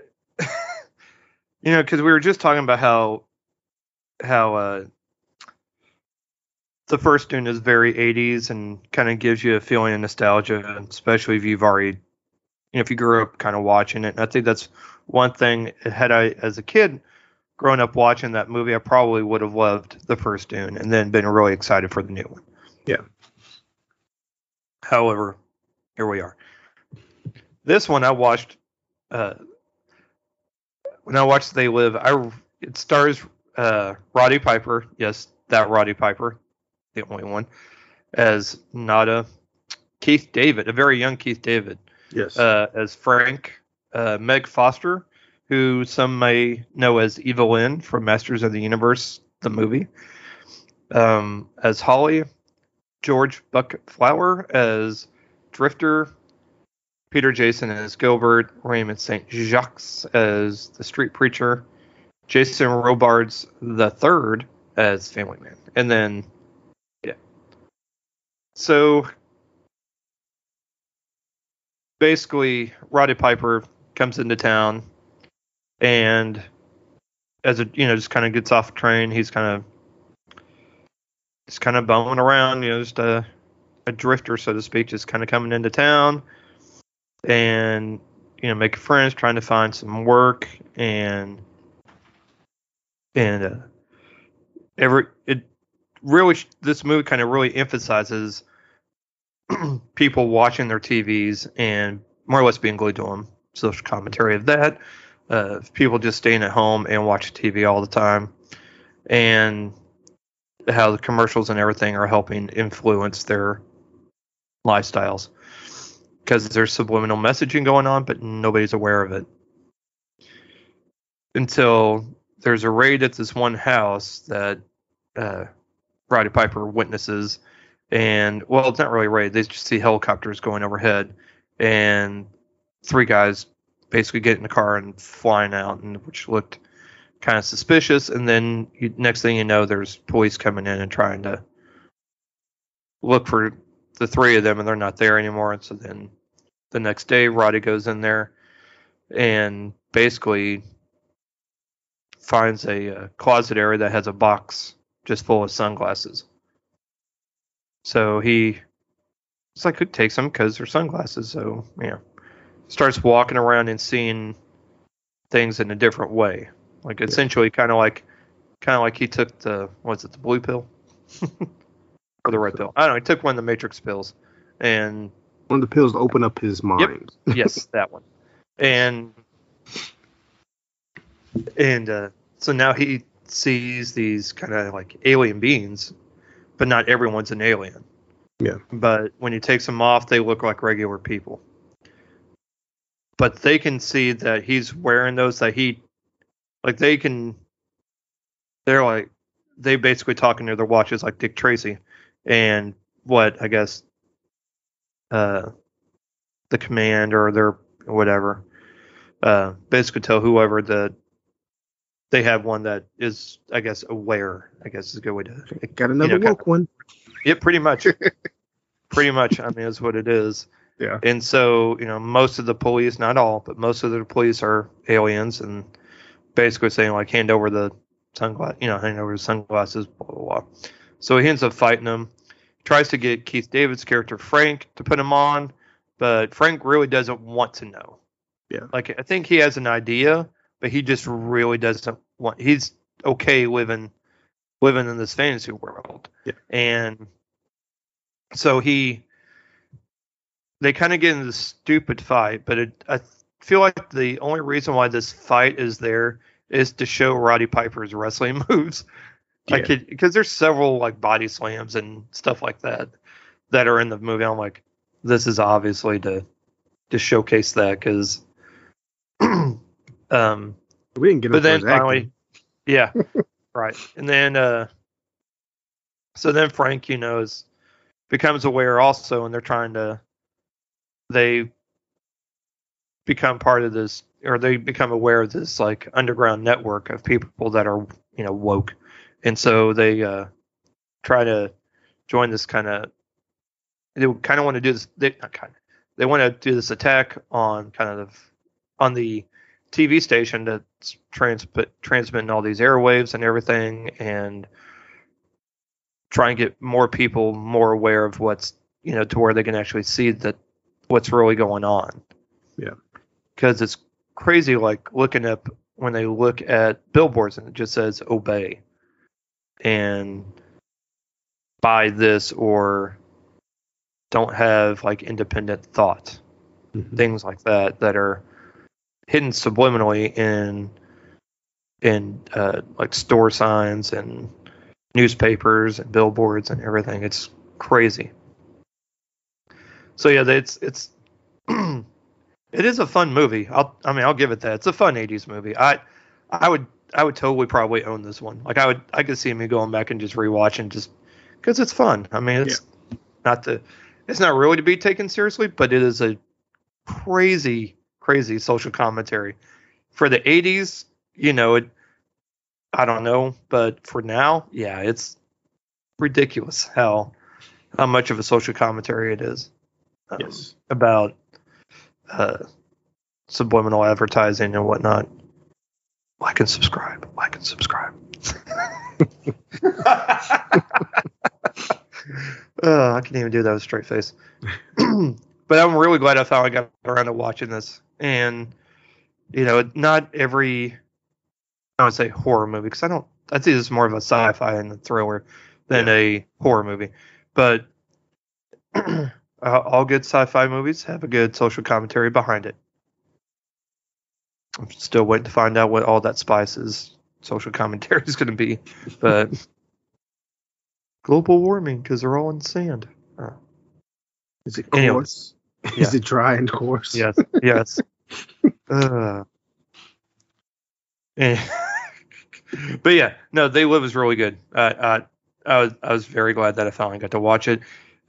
you know, because we were just talking about how how uh, the first Dune is very 80s and kind of gives you a feeling of nostalgia, especially if you've already, you know, if you grew up kind of watching it. And I think that's one thing. Had I, as a kid, grown up watching that movie, I probably would have loved the first Dune and then been really excited for the new one. Yeah. However, here we are. This one I watched. Uh, when I watched They Live, I it stars uh, Roddy Piper. Yes, that Roddy Piper, the only one, as Nada. Keith David, a very young Keith David, Yes. uh, as Frank. Uh, Meg Foster, who some may know as Evelyn from Masters of the Universe, the movie. Um, as Holly, George Buck Flower as Drifter, Peter Jason as Gilbert, Raymond St. Jacques as the street preacher, Jason Robards the third as Family Man, and then yeah. So basically, Roddy Piper comes into town, and as a you know just kind of gets off train, he's kind of just kind of bumming around, you know, just a a drifter, so to speak, just kind of coming into town and you know making friends, trying to find some work, and and uh, every it really this movie kind of really emphasizes <clears throat> people watching their TVs and more or less being glued to them. Social commentary of that. Uh, people just staying at home and watching TV all the time, and how the commercials and everything are helping influence their lifestyles because there's subliminal messaging going on, but nobody's aware of it until there's a raid at this one house that uh, Roddy Piper witnesses, and well, it's not really a raid. They just see helicopters going overhead, and three guys basically get in the car and flying out, and which looked kind of suspicious. And then you, next thing you know, there's police coming in and trying to look for the three of them, and they're not there anymore. And so then the next day, Roddy goes in there and basically finds a uh, closet area that has a box just full of sunglasses. So he, it's like, who takes them because they're sunglasses. So, yeah, starts walking around and seeing things in a different way. Like, essentially, kind of like, kind of like he took the, what's it, the blue pill? <laughs> or the red pill? I don't know. He took one of the Matrix pills and one of the pills to open up his mind. Yep. yes, <laughs> that one. And and uh, so now he sees these kind of like alien beings, but not everyone's an alien. Yeah. But when he takes them off, they look like regular people. But they can see that he's wearing those that he, like they can, they're like, they basically talking to their watches like Dick Tracy, and what I guess, uh, the command or their whatever, uh, basically tell whoever that they have one that is, I guess, aware. I guess is a good way to. Got another you know, woke kind of, one. Yeah, pretty much. <laughs> pretty much. I mean, is what it is. Yeah. And so, you know, most of the police, not all, but most of the police are aliens, and basically saying like, hand over the sunglasses, you know, hand over the sunglasses, blah blah blah. So he ends up fighting them. Tries to get Keith David's character Frank to put him on, but Frank really doesn't want to know. Yeah. Like I think he has an idea, but he just really doesn't want. He's okay living living in this fantasy world. Yeah. And so he they kind of get in this stupid fight, but it, I feel like the only reason why this fight is there is to show Roddy Piper's wrestling <laughs> moves. Yeah. Like because there's several like body slams and stuff like that that are in the movie. I'm like, this is obviously to to showcase that because <clears throat> um, we didn't get. But then finally, yeah, <laughs> right. And then, uh, so then Frank, you know, is becomes aware also, and they're trying to. They become part of this, or they become aware of this like underground network of people that are you know woke, and so they uh, try to join this kind of. They kind of want to do this. They not kind of. They want to do this attack on kind of on the TV station that's transmit transmitting all these airwaves and everything, and try and get more people more aware of what's you know to where they can actually see that what's really going on. Yeah, because it's crazy. Like looking up when they look at billboards and it just says obey and buy this or don't have like independent thought mm-hmm. things like that that are hidden subliminally in in uh, like store signs and newspapers and billboards and everything. It's crazy. So yeah, it's it's <clears throat> it is a fun movie. I'll I mean I'll give it that. It's a fun '80s movie. I I would I would totally probably own this one. Like I would I could see me going back and just rewatching just because it's fun. I mean it's yeah. not the it's not really to be taken seriously, but it is a crazy crazy social commentary. For the 80s, you know, it I don't know, but for now, yeah, it's ridiculous how how much of a social commentary it is. Um, yes. About uh, subliminal advertising and whatnot. Like and subscribe. Like and subscribe. <laughs> uh, I can't even do that with a straight face. <clears throat> but I'm really glad I finally got around to watching this and you know, not every I would say horror movie because I don't. I'd say this is more of a sci-fi and a thriller than yeah. a horror movie, but <clears throat> all good sci-fi movies have a good social commentary behind it. I'm still waiting to find out what all that spice's social commentary is going to be, but global warming because they're all in sand. Uh, is it coarse? <laughs> Yeah. Is it dry and coarse? Yes. Yes. <laughs> uh. <laughs> but yeah, no, They Live is really good. Uh, uh, I was I was very glad that I finally got to watch it.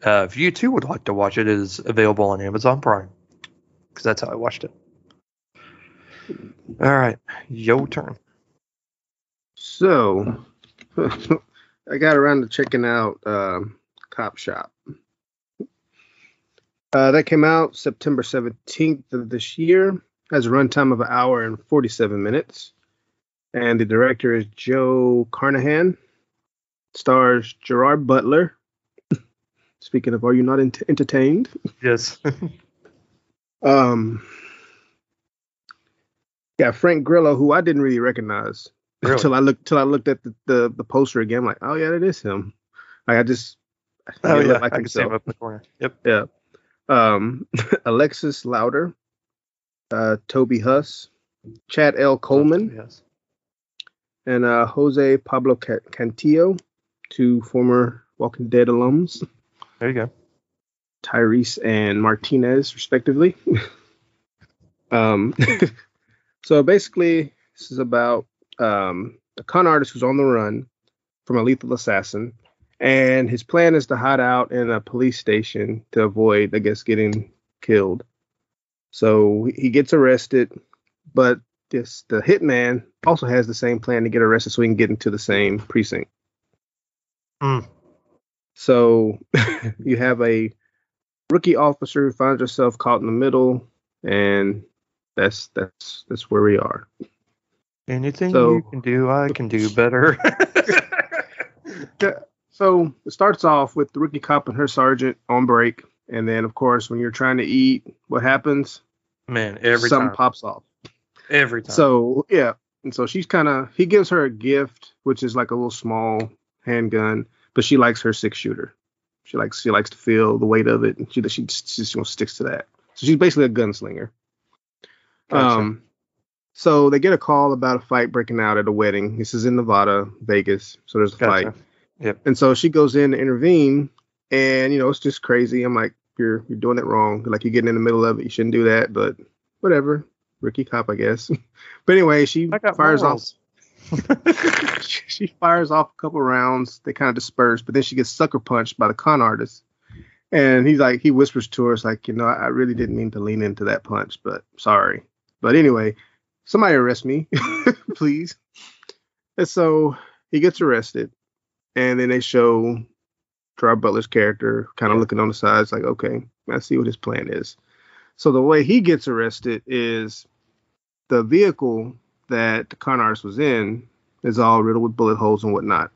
Uh, if you too would like to watch it, it is available on Amazon Prime because that's how I watched it. All right, your turn. So, I got around to checking out um, Cop Shop. Uh, that came out September 17th of this year. Has a runtime of an hour and 47 minutes. And the director is Joe Carnahan. Stars Gerard Butler. <laughs> Speaking of, are you not ent- entertained? <laughs> Yes. <laughs> Um, yeah, Frank Grillo, who I didn't really recognize Really? until I looked till I looked at the, the, the poster again. I'm like, oh yeah, that is him. Like I just oh yeah, like I can see him up in the corner. Yep. Yeah. Um, <laughs> Alexis Louder, uh, Toby Huss, Chad L. Coleman, Yes. and uh, Jose Pablo Cantillo, two former Walking Dead alums, There you go. Tyrese and Martinez, respectively. <laughs> um, <laughs> so basically, this is about um, a con artist who's on the run from a lethal assassin, and his plan is to hide out in a police station to avoid, I guess, getting killed. So he gets arrested, but this the hitman also has the same plan to get arrested so he can get into the same precinct. Hmm. So <laughs> you have a rookie officer who finds herself caught in the middle, and that's that's that's where we are. Anything So- you can do, I can do better. <laughs> <laughs> So it starts off with the rookie cop and her sergeant on break, and then of course when you're trying to eat, what happens? Man, every Something time. pops off. every time. So yeah, and so she's kind of he gives her a gift, which is like a little small handgun, but she likes her six shooter. She likes she likes to feel the weight of it, and she she just, she just sticks to that. So she's basically a gunslinger. Gotcha. Um, so they get a call about a fight breaking out at a wedding. This is in Nevada, Vegas. So there's a fight. Yep. And so she goes in to intervene, and you know it's just crazy. I'm like, you're you're doing it wrong. Like you're getting in the middle of it. You shouldn't do that. But whatever, rookie cop, I guess. <laughs> but anyway, she fires morals. off. <laughs> <laughs> she fires off a couple rounds. They kind of disperse, but then she gets sucker punched by the con artist. And he's like, he whispers to her, it's like, you know, I really didn't mean to lean into that punch, but sorry. But anyway, somebody arrest me, please. And so he gets arrested, and then they show Gerard Butler's character kind of looking on the sides, like, okay, I see what his plan is. So the way he gets arrested is the vehicle that the con artist was in is all riddled with bullet holes and whatnot.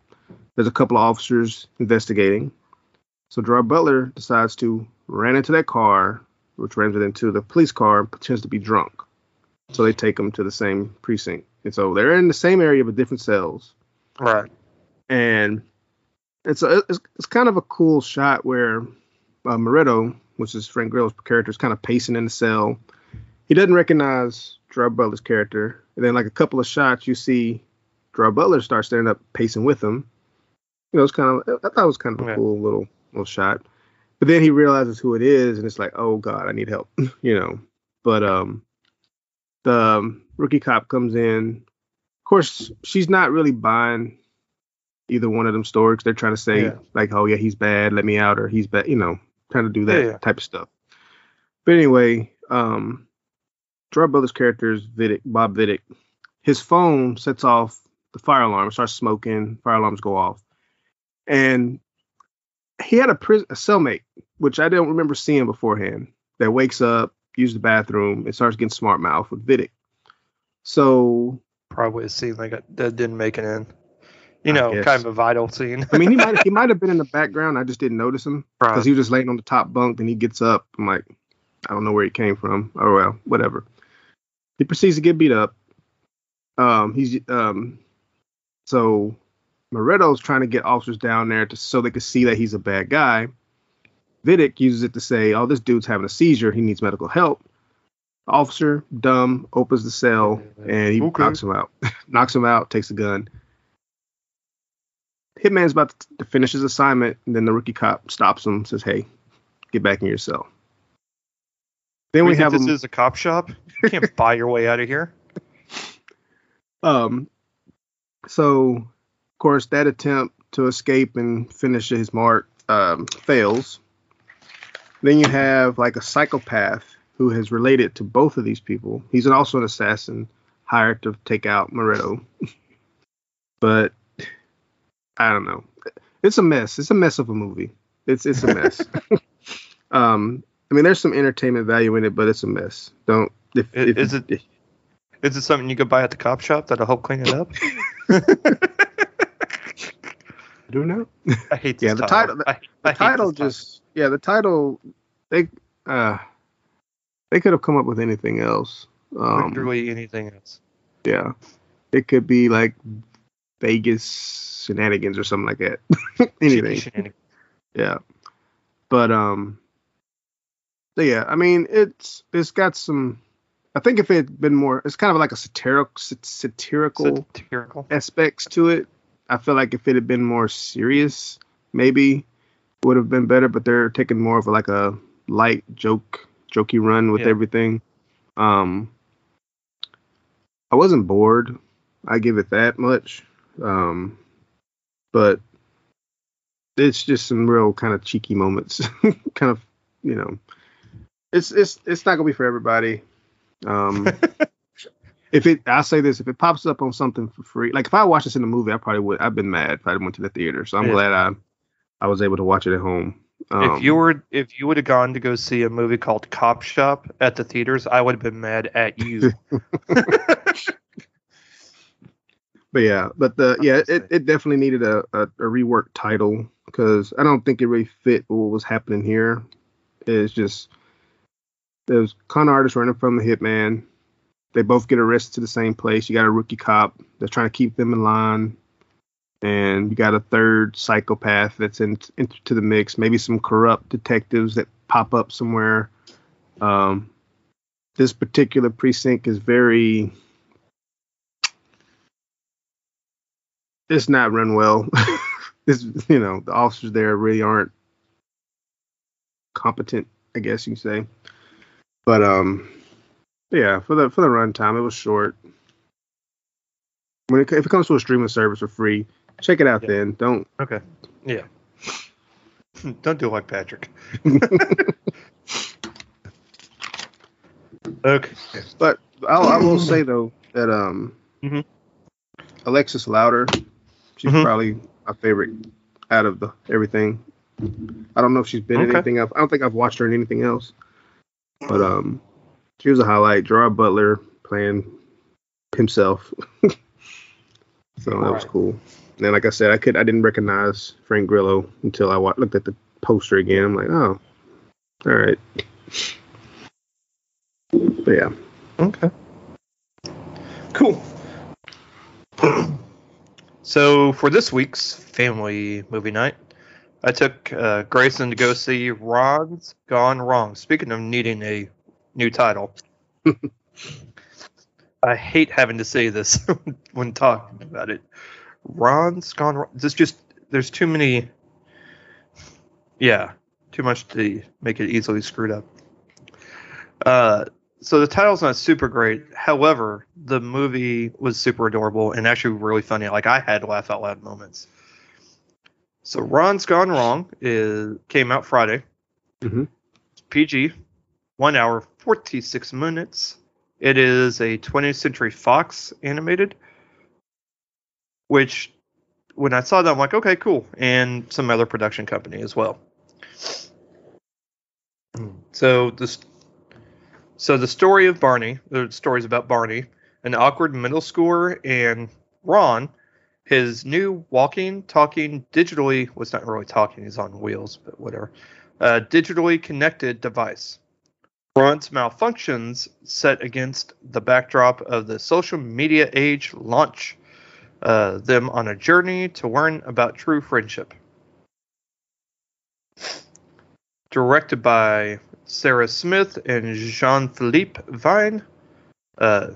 There's a couple of officers investigating. So Gerard Butler decides to ran into that car, which runs it into the police car and pretends to be drunk. So they take him to the same precinct. And so they're in the same area but different cells. Right. And it's a, it's, it's kind of a cool shot where uh, Murretto, which is Frank Grillo's character, is kind of pacing in the cell. He doesn't recognize Gerard Butler's character. And then like a couple of shots, you see Gerard Butler start standing up pacing with him. You know, it's kind of I thought it was kind of a Yeah. cool little little shot. But then he realizes who it is, and it's like, oh god, I need help. <laughs> you know. But um, the um, rookie cop comes in. Of course, she's not really buying either one of them stories. They're trying to say Yeah. like, oh yeah, he's bad, let me out, or he's bad. You know, trying to do that Yeah, type of stuff. But anyway, um, Gerard Butler's character is Viddick, Bob Viddick. His phone sets off the fire alarm, starts smoking, fire alarms go off. And he had a, pris- a cellmate, which I don't remember seeing beforehand, that wakes up, uses the bathroom, and starts getting smart mouth with Viddick. So, Probably a scene like that that didn't make it in. You know, kind of a vital scene. I mean, he might <laughs> he might have been in the background. I just didn't notice him because Right. he was just laying on the top bunk. Then he gets up. I'm like, I don't know where he came from. Oh well, whatever. He proceeds to get beat up. Um, he's um, so Murretto's trying to get officers down there to so they could see that he's a bad guy. Viddick uses it to say, "Oh, this dude's having a seizure. He needs medical help." Officer, dumb, opens the cell and he Okay. knocks him out. <laughs> knocks him out. Takes a gun. Hitman's about to, finish his assignment, and then the rookie cop stops him, says, "Hey, get back in your cell." Then we think have this is a cop shop. You can't <laughs> buy your way out of here. Um, so, of course, that attempt to escape and finish his mark um, fails. Then you have like a psychopath who has related to both of these people. He's also an assassin hired to take out Murretto. <laughs> but I don't know. It's a mess. It's a mess of a movie. It's it's a mess. <laughs> um, I mean, there's some entertainment value in it, but it's a mess. Don't. If, I- if, is it- Is it something you could buy at the cop shop that'll help clean it up? <laughs> I don't know? I hate this Yeah, the title- I, I The hate title this title. just yeah, the title they uh they could have come up with anything else. Um, literally anything else. yeah, it could be like Vegas shenanigans or something like that. <laughs> anything. Yeah. But um so yeah, I mean it's it's got some I think if it had been more it's kind of like a satirical satirical Satirical. aspects to it. I feel like if it had been more serious, maybe would have been better, but they're taking more of like a light joke jokey run with Yeah. everything. Um I wasn't bored. I give it that much. Um but it's just some real kind of cheeky moments. <laughs> kind of, you know. It's it's it's not gonna be for everybody. Um <laughs> if it I say this, if it pops up on something for free, like if I watched this in the movie, I probably would I've been mad if I went to the theater. So I'm Yeah. glad I I was able to watch it at home. Um, if you were if you would have gone to go see a movie called Cop Shop at the theaters, I would have been mad at you. <laughs> But yeah, but the yeah, it, it definitely needed a, a, a reworked title because I don't think it really fit what was happening here. It's just there's con artists running from the hitman. They both get arrested to the same place. You got a rookie cop that's trying to keep them in line, and you got a third psychopath that's in, into the mix. Maybe some corrupt detectives that pop up somewhere. Um, this particular precinct is very it's not run well. <laughs> it's you know the officers there really aren't competent, I guess you say. But um, yeah, for the for the runtime, it was short. When it, if it comes to a streaming service for free, check it out. Yeah. Then don't. okay. Yeah. <laughs> Don't do like Patrick. <laughs> okay. But I'll, I will say though that um, Mhm. Alexis Louder, she's Mhm. probably my favorite out of the everything. I don't know if she's been in Okay. anything else. I don't think I've watched her in anything else. But um, she was a highlight. Gerard Butler playing himself, <laughs> so that was Right. cool. And then, like I said, I could I didn't recognize Frank Grillo until I wa- looked at the poster again. I'm like, oh, all right. But yeah. Okay. Cool. <clears throat> so for this week's family movie night, I took uh, Grayson to go see Ron's Gone Wrong. Speaking of needing a new title, <laughs> I hate having to say this <laughs> when talking about it. Ron's Gone Wrong. There's just there's too many. Yeah, too much to make it easily screwed up. Uh, so the title's not super great. However, the movie was super adorable and actually really funny. Like I had laugh out loud moments. So Ron's Gone Wrong is came out Friday. Mhm. PG, one hour forty six minutes. It is a 20th Century Fox animated, which when I saw that I'm like, okay, cool, and some other production company as well. So this so the story of Barney, the stories about Barney, an awkward middle schooler, and Ron, his new walking, talking, digitally was not really talking, he's on wheels, but whatever. Uh, digitally connected device. Ron's malfunctions set against the backdrop of the social media age launch uh, them on a journey to learn about true friendship. Directed by Sarah Smith and Jean Philippe Vine. Uh,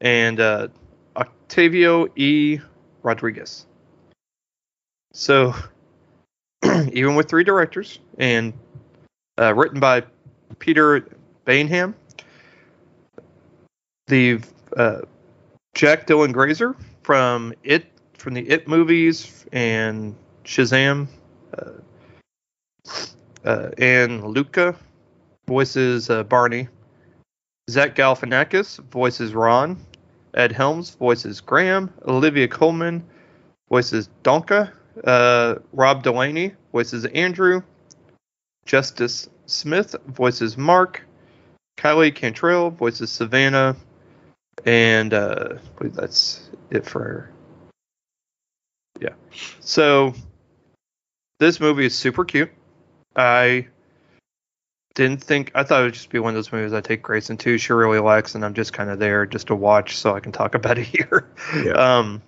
and uh, Octavio E. Rodriguez. So, <clears throat> even with three directors and uh, written by Peter Baynham, the uh, Jack Dylan Grazer from It from the It movies and Shazam, uh, uh, and Luca voices uh, Barney. Zach Galifianakis voices Ron. Ed Helms voices Graham. Olivia Colman voices Donka, Uh, Rob Delaney voices Andrew. Justice Smith voices Mark. Kylie Cantrall voices Savannah. And uh, I believe that's it for her. Yeah. So this movie is super cute. I didn't think I thought it would just be one of those movies I take Grayson to. She really likes, and I'm just kind of there just to watch so I can talk <laughs> about it here. Yeah. Um,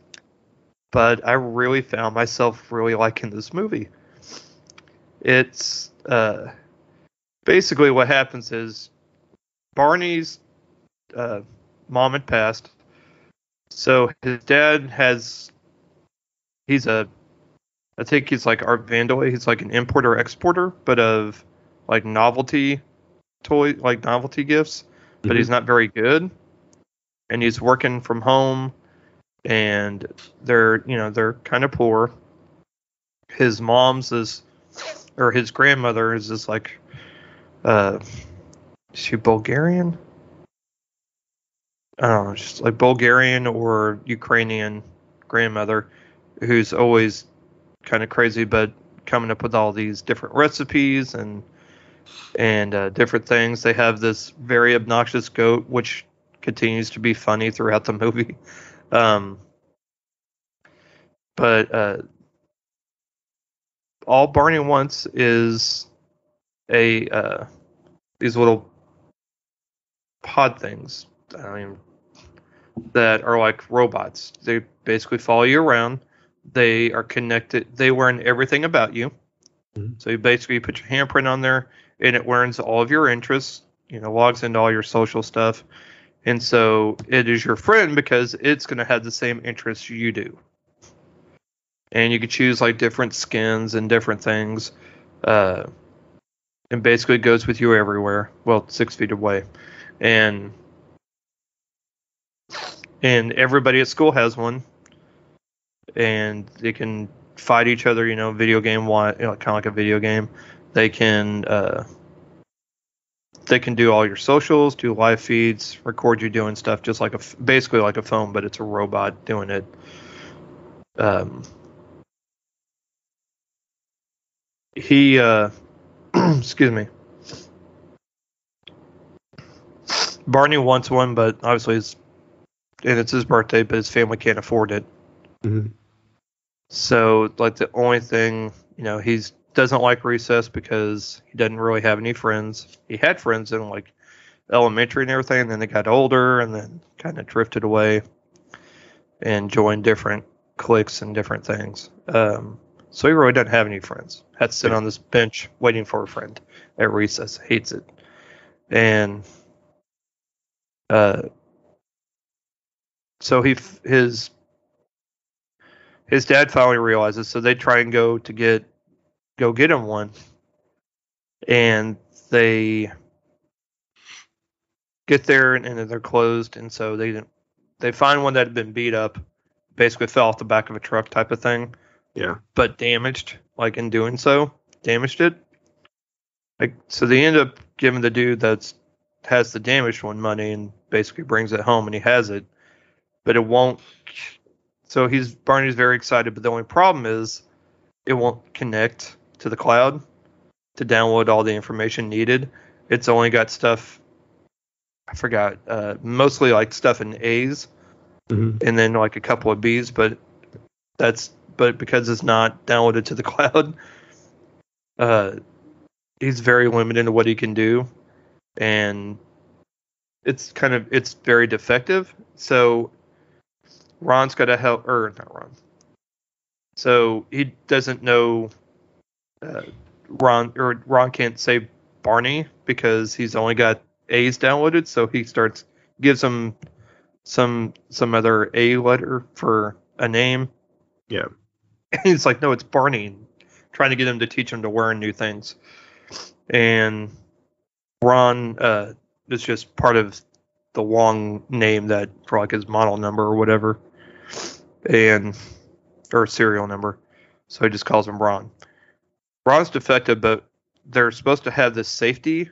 but I really found myself really liking this movie. It's uh, basically what happens is Barney's uh, mom had passed, so his dad has he's a I think he's like Art Vandelay. He's like an importer exporter, but of like novelty toy, like novelty gifts. But Mhm. he's not very good, and he's working from home, and they're you know they're kind of poor. His mom's is, or his grandmother is this like, uh, is she Bulgarian? I don't know, just like Bulgarian or Ukrainian grandmother who's always kind of crazy, but coming up with all these different recipes and and uh, different things. They have this very obnoxious goat, which continues to be funny throughout the movie. <laughs> Um, but uh, all Barney wants is a uh, these little pod things. I don't that are like robots. They basically follow you around. They are connected. They learn everything about you. Mhm. So you basically put your handprint on there, and it learns all of your interests. You know, logs into all your social stuff, and so it is your friend because it's going to have the same interests you do. And you can choose like different skins and different things, uh, and basically it goes with you everywhere. Well, six feet away, and and everybody at school has one, and they can fight each other. You know, video game, you know, kind of like a video game. They can uh, they can do all your socials, do live feeds, record you doing stuff, just like a basically like a phone, but it's a robot doing it. Um, he, uh, <clears throat> excuse me. Barney wants one, but obviously it's and it's his birthday, but his family can't afford it. Mhm. So like the only thing, you know, he's doesn't like recess because he doesn't really have any friends. He had friends in like elementary and everything, and then they got older and then kind of drifted away and joined different cliques and different things. Um, so he really doesn't have any friends. Had to sit on this bench waiting for a friend at recess. Hates it. And uh, so he his his dad finally realizes. So they try and go to get go get him one, and they get there and, and they're closed, and so they. They find one that had been beat up, basically fell off the back of a truck type of thing, Yeah. but damaged. Like in doing so, damaged it. Like so, they end up giving the dude that's has the damaged one money and basically brings it home, and he has it, but it won't. So he's Barney's very excited, but the only problem is it won't connect to the cloud to download all the information needed. It's only got stuff. I forgot. Uh, mostly like stuff in A's Mhm. and then like a couple of B's, but that's but because it's not downloaded to the <laughs> cloud, uh, he's very limited in what he can do, and it's kind of it's very defective. So Ron's got to help, or not Ron. So he doesn't know uh, Ron or Ron can't say Barney because he's only got A's downloaded. So he starts gives him some some other A letter for a name. Yeah. And <laughs> he's like, no, it's Barney. Trying to get him to teach him to learn new things. And Ron uh, is just part of the long name that for like his model number or whatever, and or serial number. So he just calls him Ron. Ron's defective, but they're supposed to have this safety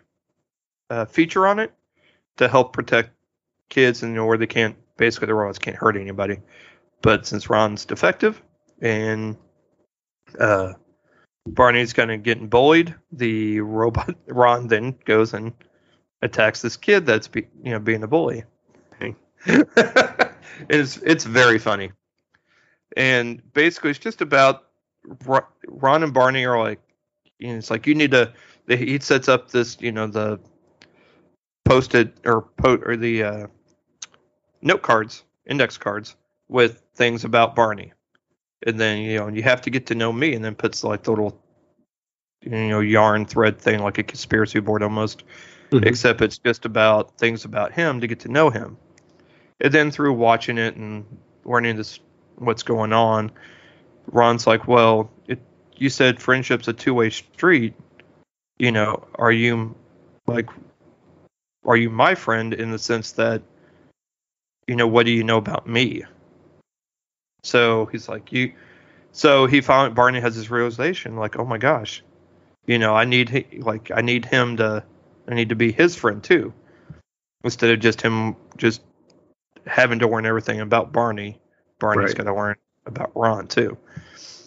uh, feature on it to help protect kids and you know where they can't basically the robots can't hurt anybody. But since Ron's defective and uh, Barney's kind of getting bullied. The robot <laughs> Ron then goes and attacks this kid that's be, you know being a bully. <laughs> It's it's very funny, and basically it's just about Ron and Barney are like, you know, it's like you need to. He sets up this, you know, the posted or po- or the uh, note cards, index cards with things about Barney, and then you know you have to get to know me, and then puts like the little, you know, yarn thread thing like a conspiracy board almost Mhm. except it's just about things about him to get to know him. And then through watching it and learning this what's going on, Ron's like, "Well, it, you said friendship's a two-way street. You know, are you like are you my friend in the sense that you know, what do you know about me?" So he's like, "You so he found Barney has this realization like, "Oh my gosh. You know, I need like I need him to I need to be his friend too, instead of just him just having to learn everything about Barney. Barney's Right. got to learn about Ron too.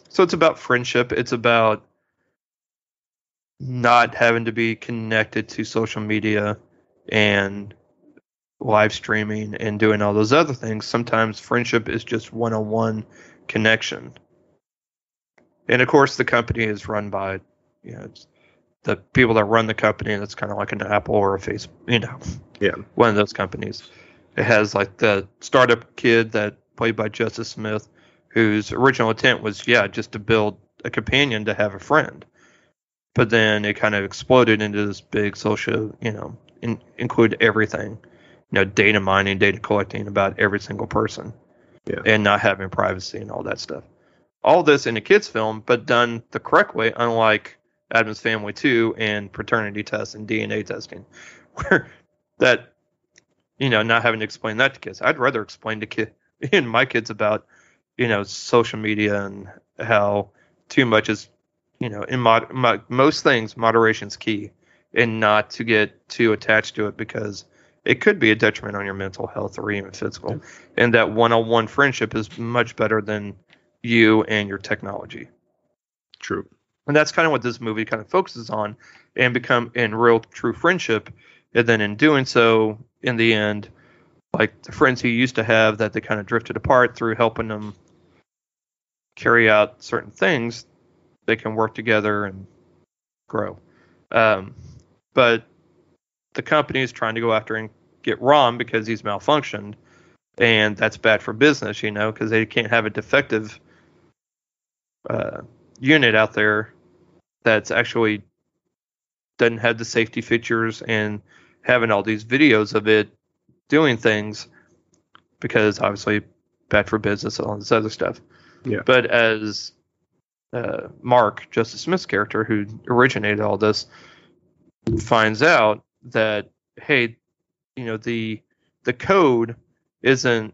So it's about friendship. It's about not having to be connected to social media and live streaming and doing all those other things. Sometimes friendship is just one-on-one connection. And of course, the company is run by, you know, it's the people that run the company. That's kind of like an Apple or a Facebook, you know, Yeah. one of those companies. It has like the startup kid that played by Justice Smith, whose original intent was, yeah, just to build a companion to have a friend. But then it kind of exploded into this big social, you know, in, include everything, you know, data mining, data collecting about every single person, Yeah. and not having privacy and all that stuff. All this in a kids film, but done the correct way, unlike Addams Family 2 and paternity tests and DNA testing, <laughs> where that, you know, not having to explain that to kids. I'd rather explain to kid <laughs> and my kids about, you know, social media and how too much is, you know, in mod, mo- most things, moderation's key, and not to get too attached to it because it could be a detriment on your mental health or even physical. And that one-on-one friendship is much better than you and your technology True. and that's kind of what this movie kind of focuses on and become in real true friendship and then in doing so in the end like the friends he used to have that they kind of drifted apart through helping them carry out certain things they can work together and grow. Um, but the company is trying to go after and get ron because he's malfunctioned and that's bad for business you know because they can't have a defective uh, unit out there that's actually doesn't have the safety features and having all these videos of it doing things because obviously bad for business and all this other stuff. Yeah. But as uh, Mark, Justice Smith's character, who originated all this, finds out that hey, you know the the code isn't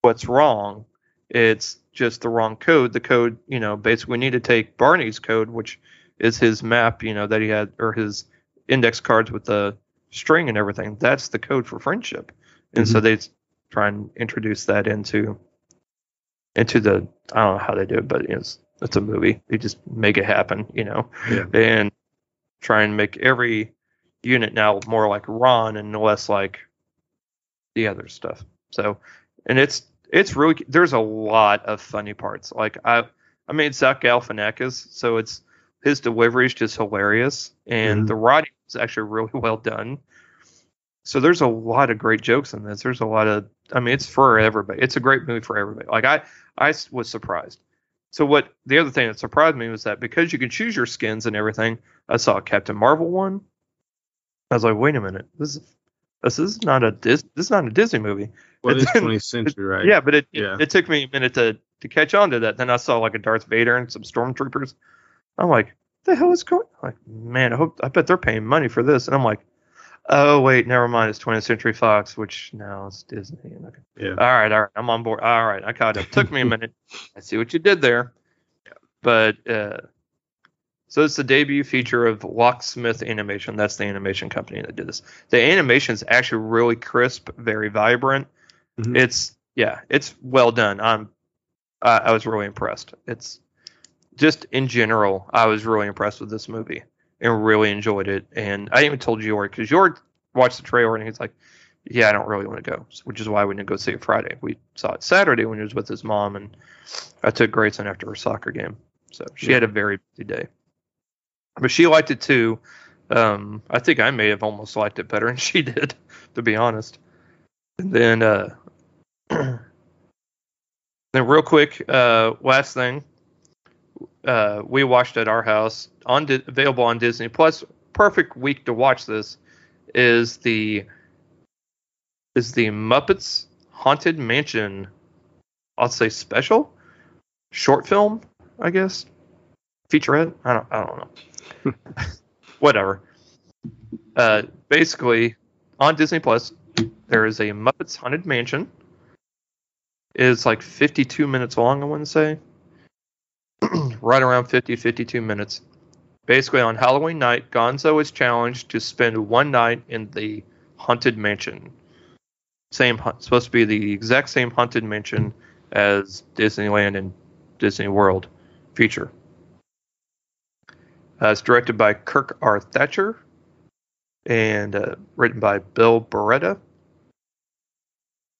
what's wrong. It's just the wrong code. The code, you know, basically we need to take Barney's code, which is his map, you know, that he had or his index cards with the string and everything. That's the code for friendship. And so mm-hmm. they try and introduce that into into the I don't know how they do it, but it's it's a movie. They just make it happen, you know. Yeah. And try and make every unit now more like Ron and less like the other stuff. So and it's it's really there's a lot of funny parts. Like I I mean Zach Galifianakis, so it's his delivery is just hilarious, and Mhm. the writing is actually really <laughs> well done. So there's a lot of great jokes in this. There's a lot of I mean it's for everybody. It's a great movie for everybody. Like I, I was surprised. So what the other thing that surprised me was that because you can choose your skins and everything, I saw a Captain Marvel one. I was like, wait a minute, this is this is not a Dis- this is not a Disney movie. Well, it's 20th <laughs> century, right? Yeah, but it, Yeah. it took me a minute to to catch on to that. Then I saw like a Darth Vader and some stormtroopers. I'm like, the hell is going? Like, man, I hope I bet they're paying money for this. And I'm like, oh wait, never mind. It's 20th Century Fox, which now it's Disney. Okay. Yeah. All right, all right, I'm on board. All right, I caught up. Took me a <laughs> minute. I see what you did there. But uh, so it's the debut feature of Locksmith Animation. That's the animation company that did this. The animation is actually really crisp, very vibrant. Mhm. It's yeah, it's well done. I'm I was really impressed. It's just in general, I was really impressed with this movie and really enjoyed it. And I even told George because George watched the trailer and he's like, "Yeah, I don't really want to go," which is why we didn't go see it Friday. We saw it Saturday when he was with his mom, and I took Grayson after her soccer game. So she Yeah. had a very busy day, but she liked it too. Um, I think I may have almost liked it better <laughs> than she did, to be honest. And then, uh, <clears throat> then real quick, uh, last thing, uh, we watched at our house on Di- available on Disney Plus. Perfect week to watch this is the is the Muppets Haunted Mansion. I'll say special short film, I guess featurette. I don't I don't know. <laughs> Whatever. Uh, basically, on Disney Plus, there is a Muppets Haunted Mansion. It's like 52 minutes long, I want to say. <clears throat> right around 50, 52 minutes. Basically, on Halloween night, Gonzo is challenged to spend one night in the Haunted Mansion. Same, supposed to be the exact same Haunted Mansion as Disneyland and Disney World feature. Uh, it's directed by Kirk R. Thatcher and uh, written by Bill Barretta.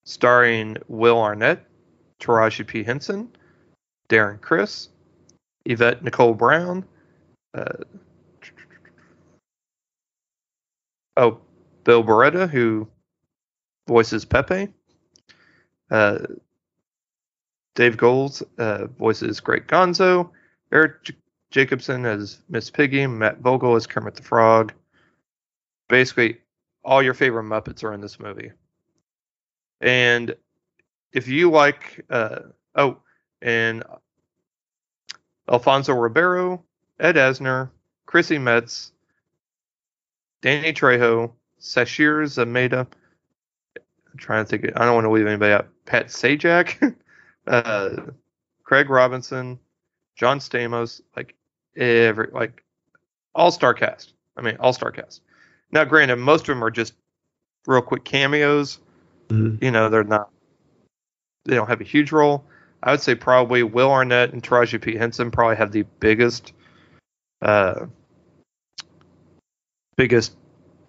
Starring Will Arnett, Taraji P. Henson, Darren Criss, Yvette Nicole Brown, uh, oh, Bill Barretta, who voices Pepe, uh, Dave Goelz uh, voices Great Gonzo, Eric J- Jacobson as Miss Piggy, Matt Vogel as Kermit the Frog. Basically, all your favorite Muppets are in this movie. And if you like, uh, oh, and Alfonso Ribeiro, Ed Asner, Chrissy Metz, Danny Trejo, Sasheer Zamata. I'm trying to think. I don't want to leave anybody out. Pat Sajak, <laughs> uh, Craig Robinson, John Stamos, like every like all star cast. I mean, all star cast. Now, granted, most of them are just real quick cameos. Mhm. You know, they're not. They don't have a huge role. I would say probably Will Arnett and Taraji P Henson probably have the biggest, uh, biggest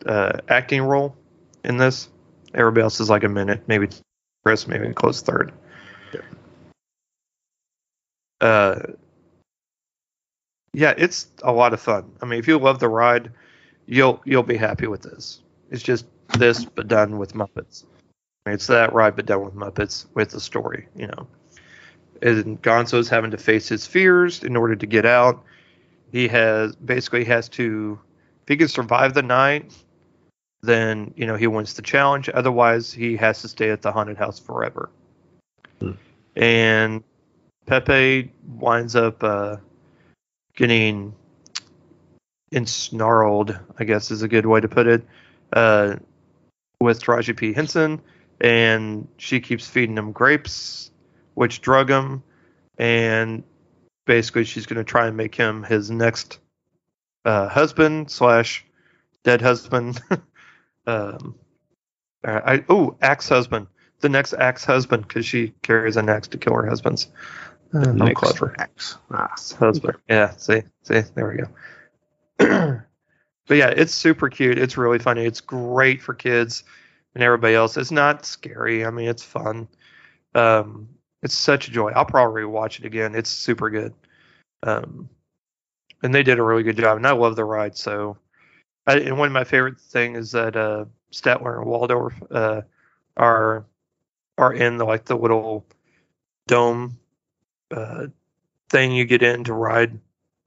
uh, acting role in this. Everybody else is like a minute, maybe Criss, maybe a close third. Yeah. Uh, yeah, it's a lot of fun. I mean, if you love the ride, you'll you'll be happy with this. It's just this, but done with Muppets. I mean, it's that ride, but done with Muppets with the story. You know, and Gonzo's having to face his fears in order to get out. He has basically has to, if he can survive the night, then you know he wins the challenge. Otherwise, he has to stay at the haunted house forever. Hmm. And Pepe winds up uh, getting ensnarled, I guess is a good way to put it, uh, with Taraji P. Henson, and she keeps feeding him grapes, which drug him, and basically she's going to try and make him his next uh, husband slash dead husband. <laughs> um, I oh axe husband, the next axe husband because she carries an axe to kill her husbands. Uh, I'm clever X. Ah, husband. Yeah, see, see, there we go. <clears throat> but yeah, it's super cute. It's really funny. It's great for kids and everybody else. It's not scary. I mean, it's fun. Um, it's such a joy. I'll probably watch it again. It's super good. Um, and they did a really good job, and I love the ride. So, I, and one of my favorite things is that uh, Statler and Waldorf uh, are are in the like the little dome uh, thing you get in to ride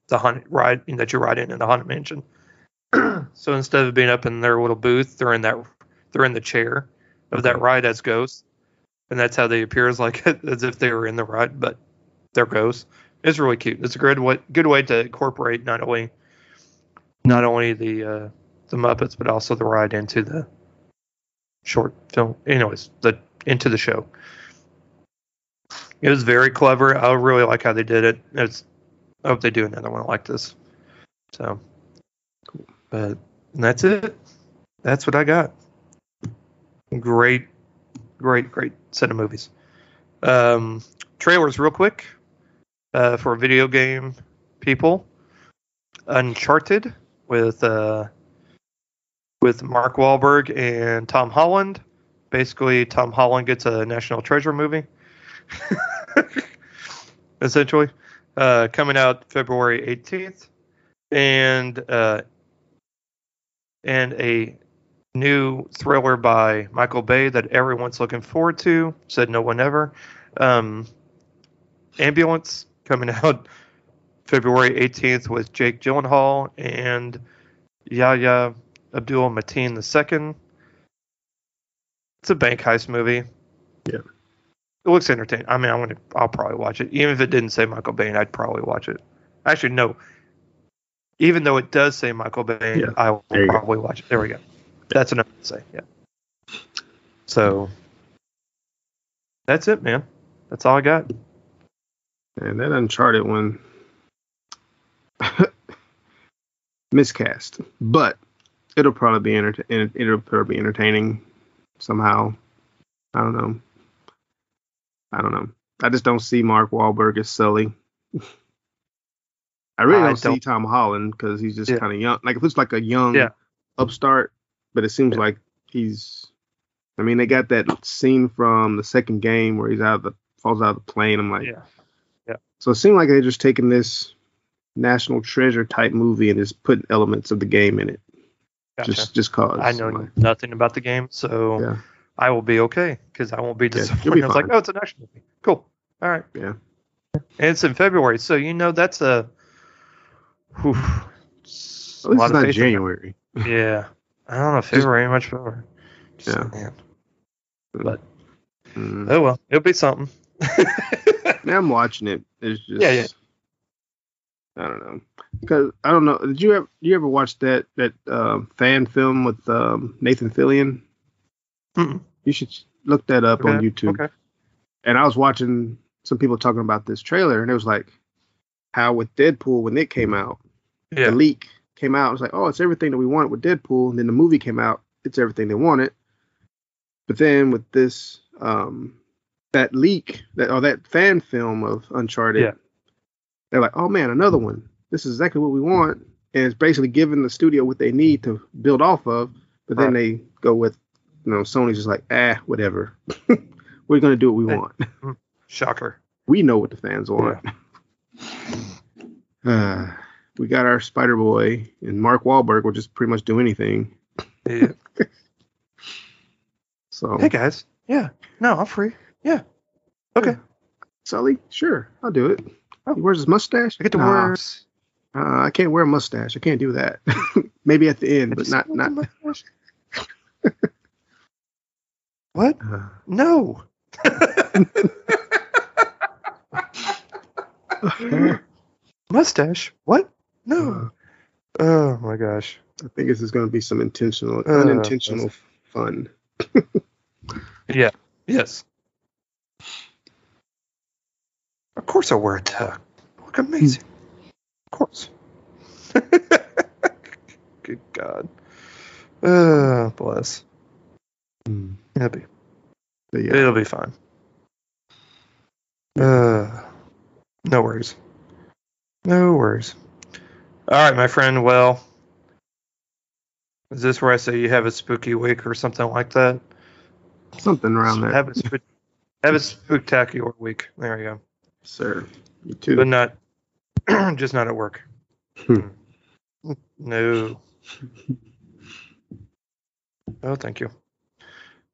the haunted ride that you ride in in the haunted mansion. <clears throat> so instead of being up in their little booth, they're in that they're in the chair of that ride as ghosts, and that's how they appear as like <laughs> as if they were in the ride, but they're ghosts. It's really cute. It's a good way good way to incorporate not only not only the uh, the Muppets but also the ride into the short film. Anyways, the into the show. It was very clever. I really like how they did it. It's I hope they do another one like this. So, but that's it. That's what I got. Great, great, great set of movies. Um, trailers, real quick. uh, for video game people. Uncharted with uh, with Mark Wahlberg and Tom Holland. Basically, Tom Holland gets a National Treasure movie. <laughs> Essentially, uh, coming out February 18th, and uh, and a new thriller by Michael Bay that everyone's looking forward to. Said no one ever. Um, Ambulance coming <laughs> out February 18th with Jake Gyllenhaal and Yahya Abdul Mateen II. It's a bank heist movie. Yeah. It looks entertaining. I mean, I'm gonna, I'll probably watch it. Even if it didn't say Michael Bay, I'd probably watch it. Actually, no. Even though it does say Michael Bay, Yeah. I will you go. probably watch it. There we go. That's enough to say. Yeah. So that's it, man. That's all I got. And that Uncharted one <laughs> miscast, but it'll probably be enter- it'll probably be entertaining somehow. I don't know. I don't know. I just don't see Mark Wahlberg as Sully. <laughs> I really I don't, see don't- Tom Holland because he's just Yeah. kind of young. Like if it's like a young Yeah. upstart, but it seems Yeah. like he's. I mean, they got that scene from the second game where he's out of the falls out of the plane. I'm like, Yeah. yeah. so it seemed like they're just taking this national treasure type movie and just putting elements of the game in it. Gotcha. Just just cause. I know like, nothing about the game, so Yeah. I will be okay because I won't be Yeah, disappointed. be I was like, oh, it's an action movie. Cool. All right. Yeah. And it's in February, so you know that's a. Whew, At it's least it's not January. <laughs> Yeah. I don't know. February much better. Just, Yeah. Man. But Mm. oh well, it'll be something. <laughs> <laughs> Now I'm watching it. It's just. Yeah, yeah. I don't know. Because I don't know. Did you ever you ever watch that that um, fan film with um, Nathan Fillion? Mm-mm. You should look that up on YouTube. Okay. and I was watching some people talking about this trailer, and it was like how with Deadpool when it came out, Yeah. the leak came out. It was like, oh, it's everything that we wanted with Deadpool, and then the movie came out, it's everything they wanted. But then with this, um, that leak that or that fan film of Uncharted, Yeah. they're like, oh man, another one. This is exactly what we want, and it's basically giving the studio what they need to build off of. But then they go with, you know, Sony's just like, ah, whatever. <laughs> We're gonna do what we want. <laughs> Shocker. We know what the fans want. <sighs> Uh, we got our Spider Boy, and Mark Wahlberg will just pretty much do anything. Yeah. <laughs> So, hey guys. Yeah. No, I'm free. Yeah. Okay. Sully, sure, I'll do it. Oh. He wears his mustache. I get to Nah, wear. Uh, I can't wear a mustache. I can't do that. <laughs> Maybe at the end, but not not. what? Uh, No. <laughs> Mustache? What? No. uh, Oh my gosh. I think this is going to be some intentional, Uh, unintentional fun. <laughs> Yeah. Yes. Of course I wear a tux. Look amazing. Of course. <laughs> Good God. Uh, bless. It'll be, But yeah, it'll be fine. Uh, no worries. No worries. All right, my friend. Well, is this where I say you have a spooky week or something like that? something around that, Have a spook- have a spectacular week. There you go. sir. You too. But not <clears throat> just not at work. Hmm. No. Oh, thank you.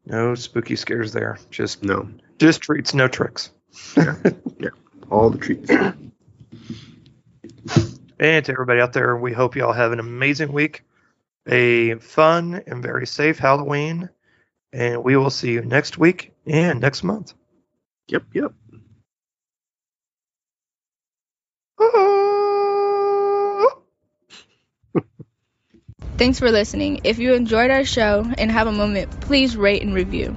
No spooky scares there. Just no, just treats, no tricks. Yeah. yeah. All the treats. <clears throat> And to everybody out there, we hope y'all have an amazing week, a fun and very safe Halloween, and we will see you next week and next month. Yep, yep. <laughs> Thanks for listening. If you enjoyed our show and have a moment, please rate and review.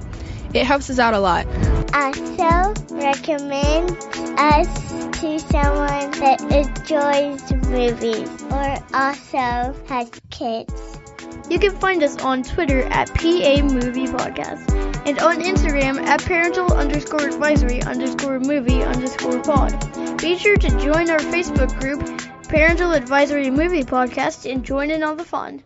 It helps us out a lot. Also, recommend us to someone that enjoys movies or also has kids. You can find us on Twitter at PA Movie Podcast and on Instagram at parental underscore advisory underscore movie underscore pod. Be sure to join our Facebook group, Parental Advisory Movie Podcast, and join in on the fun.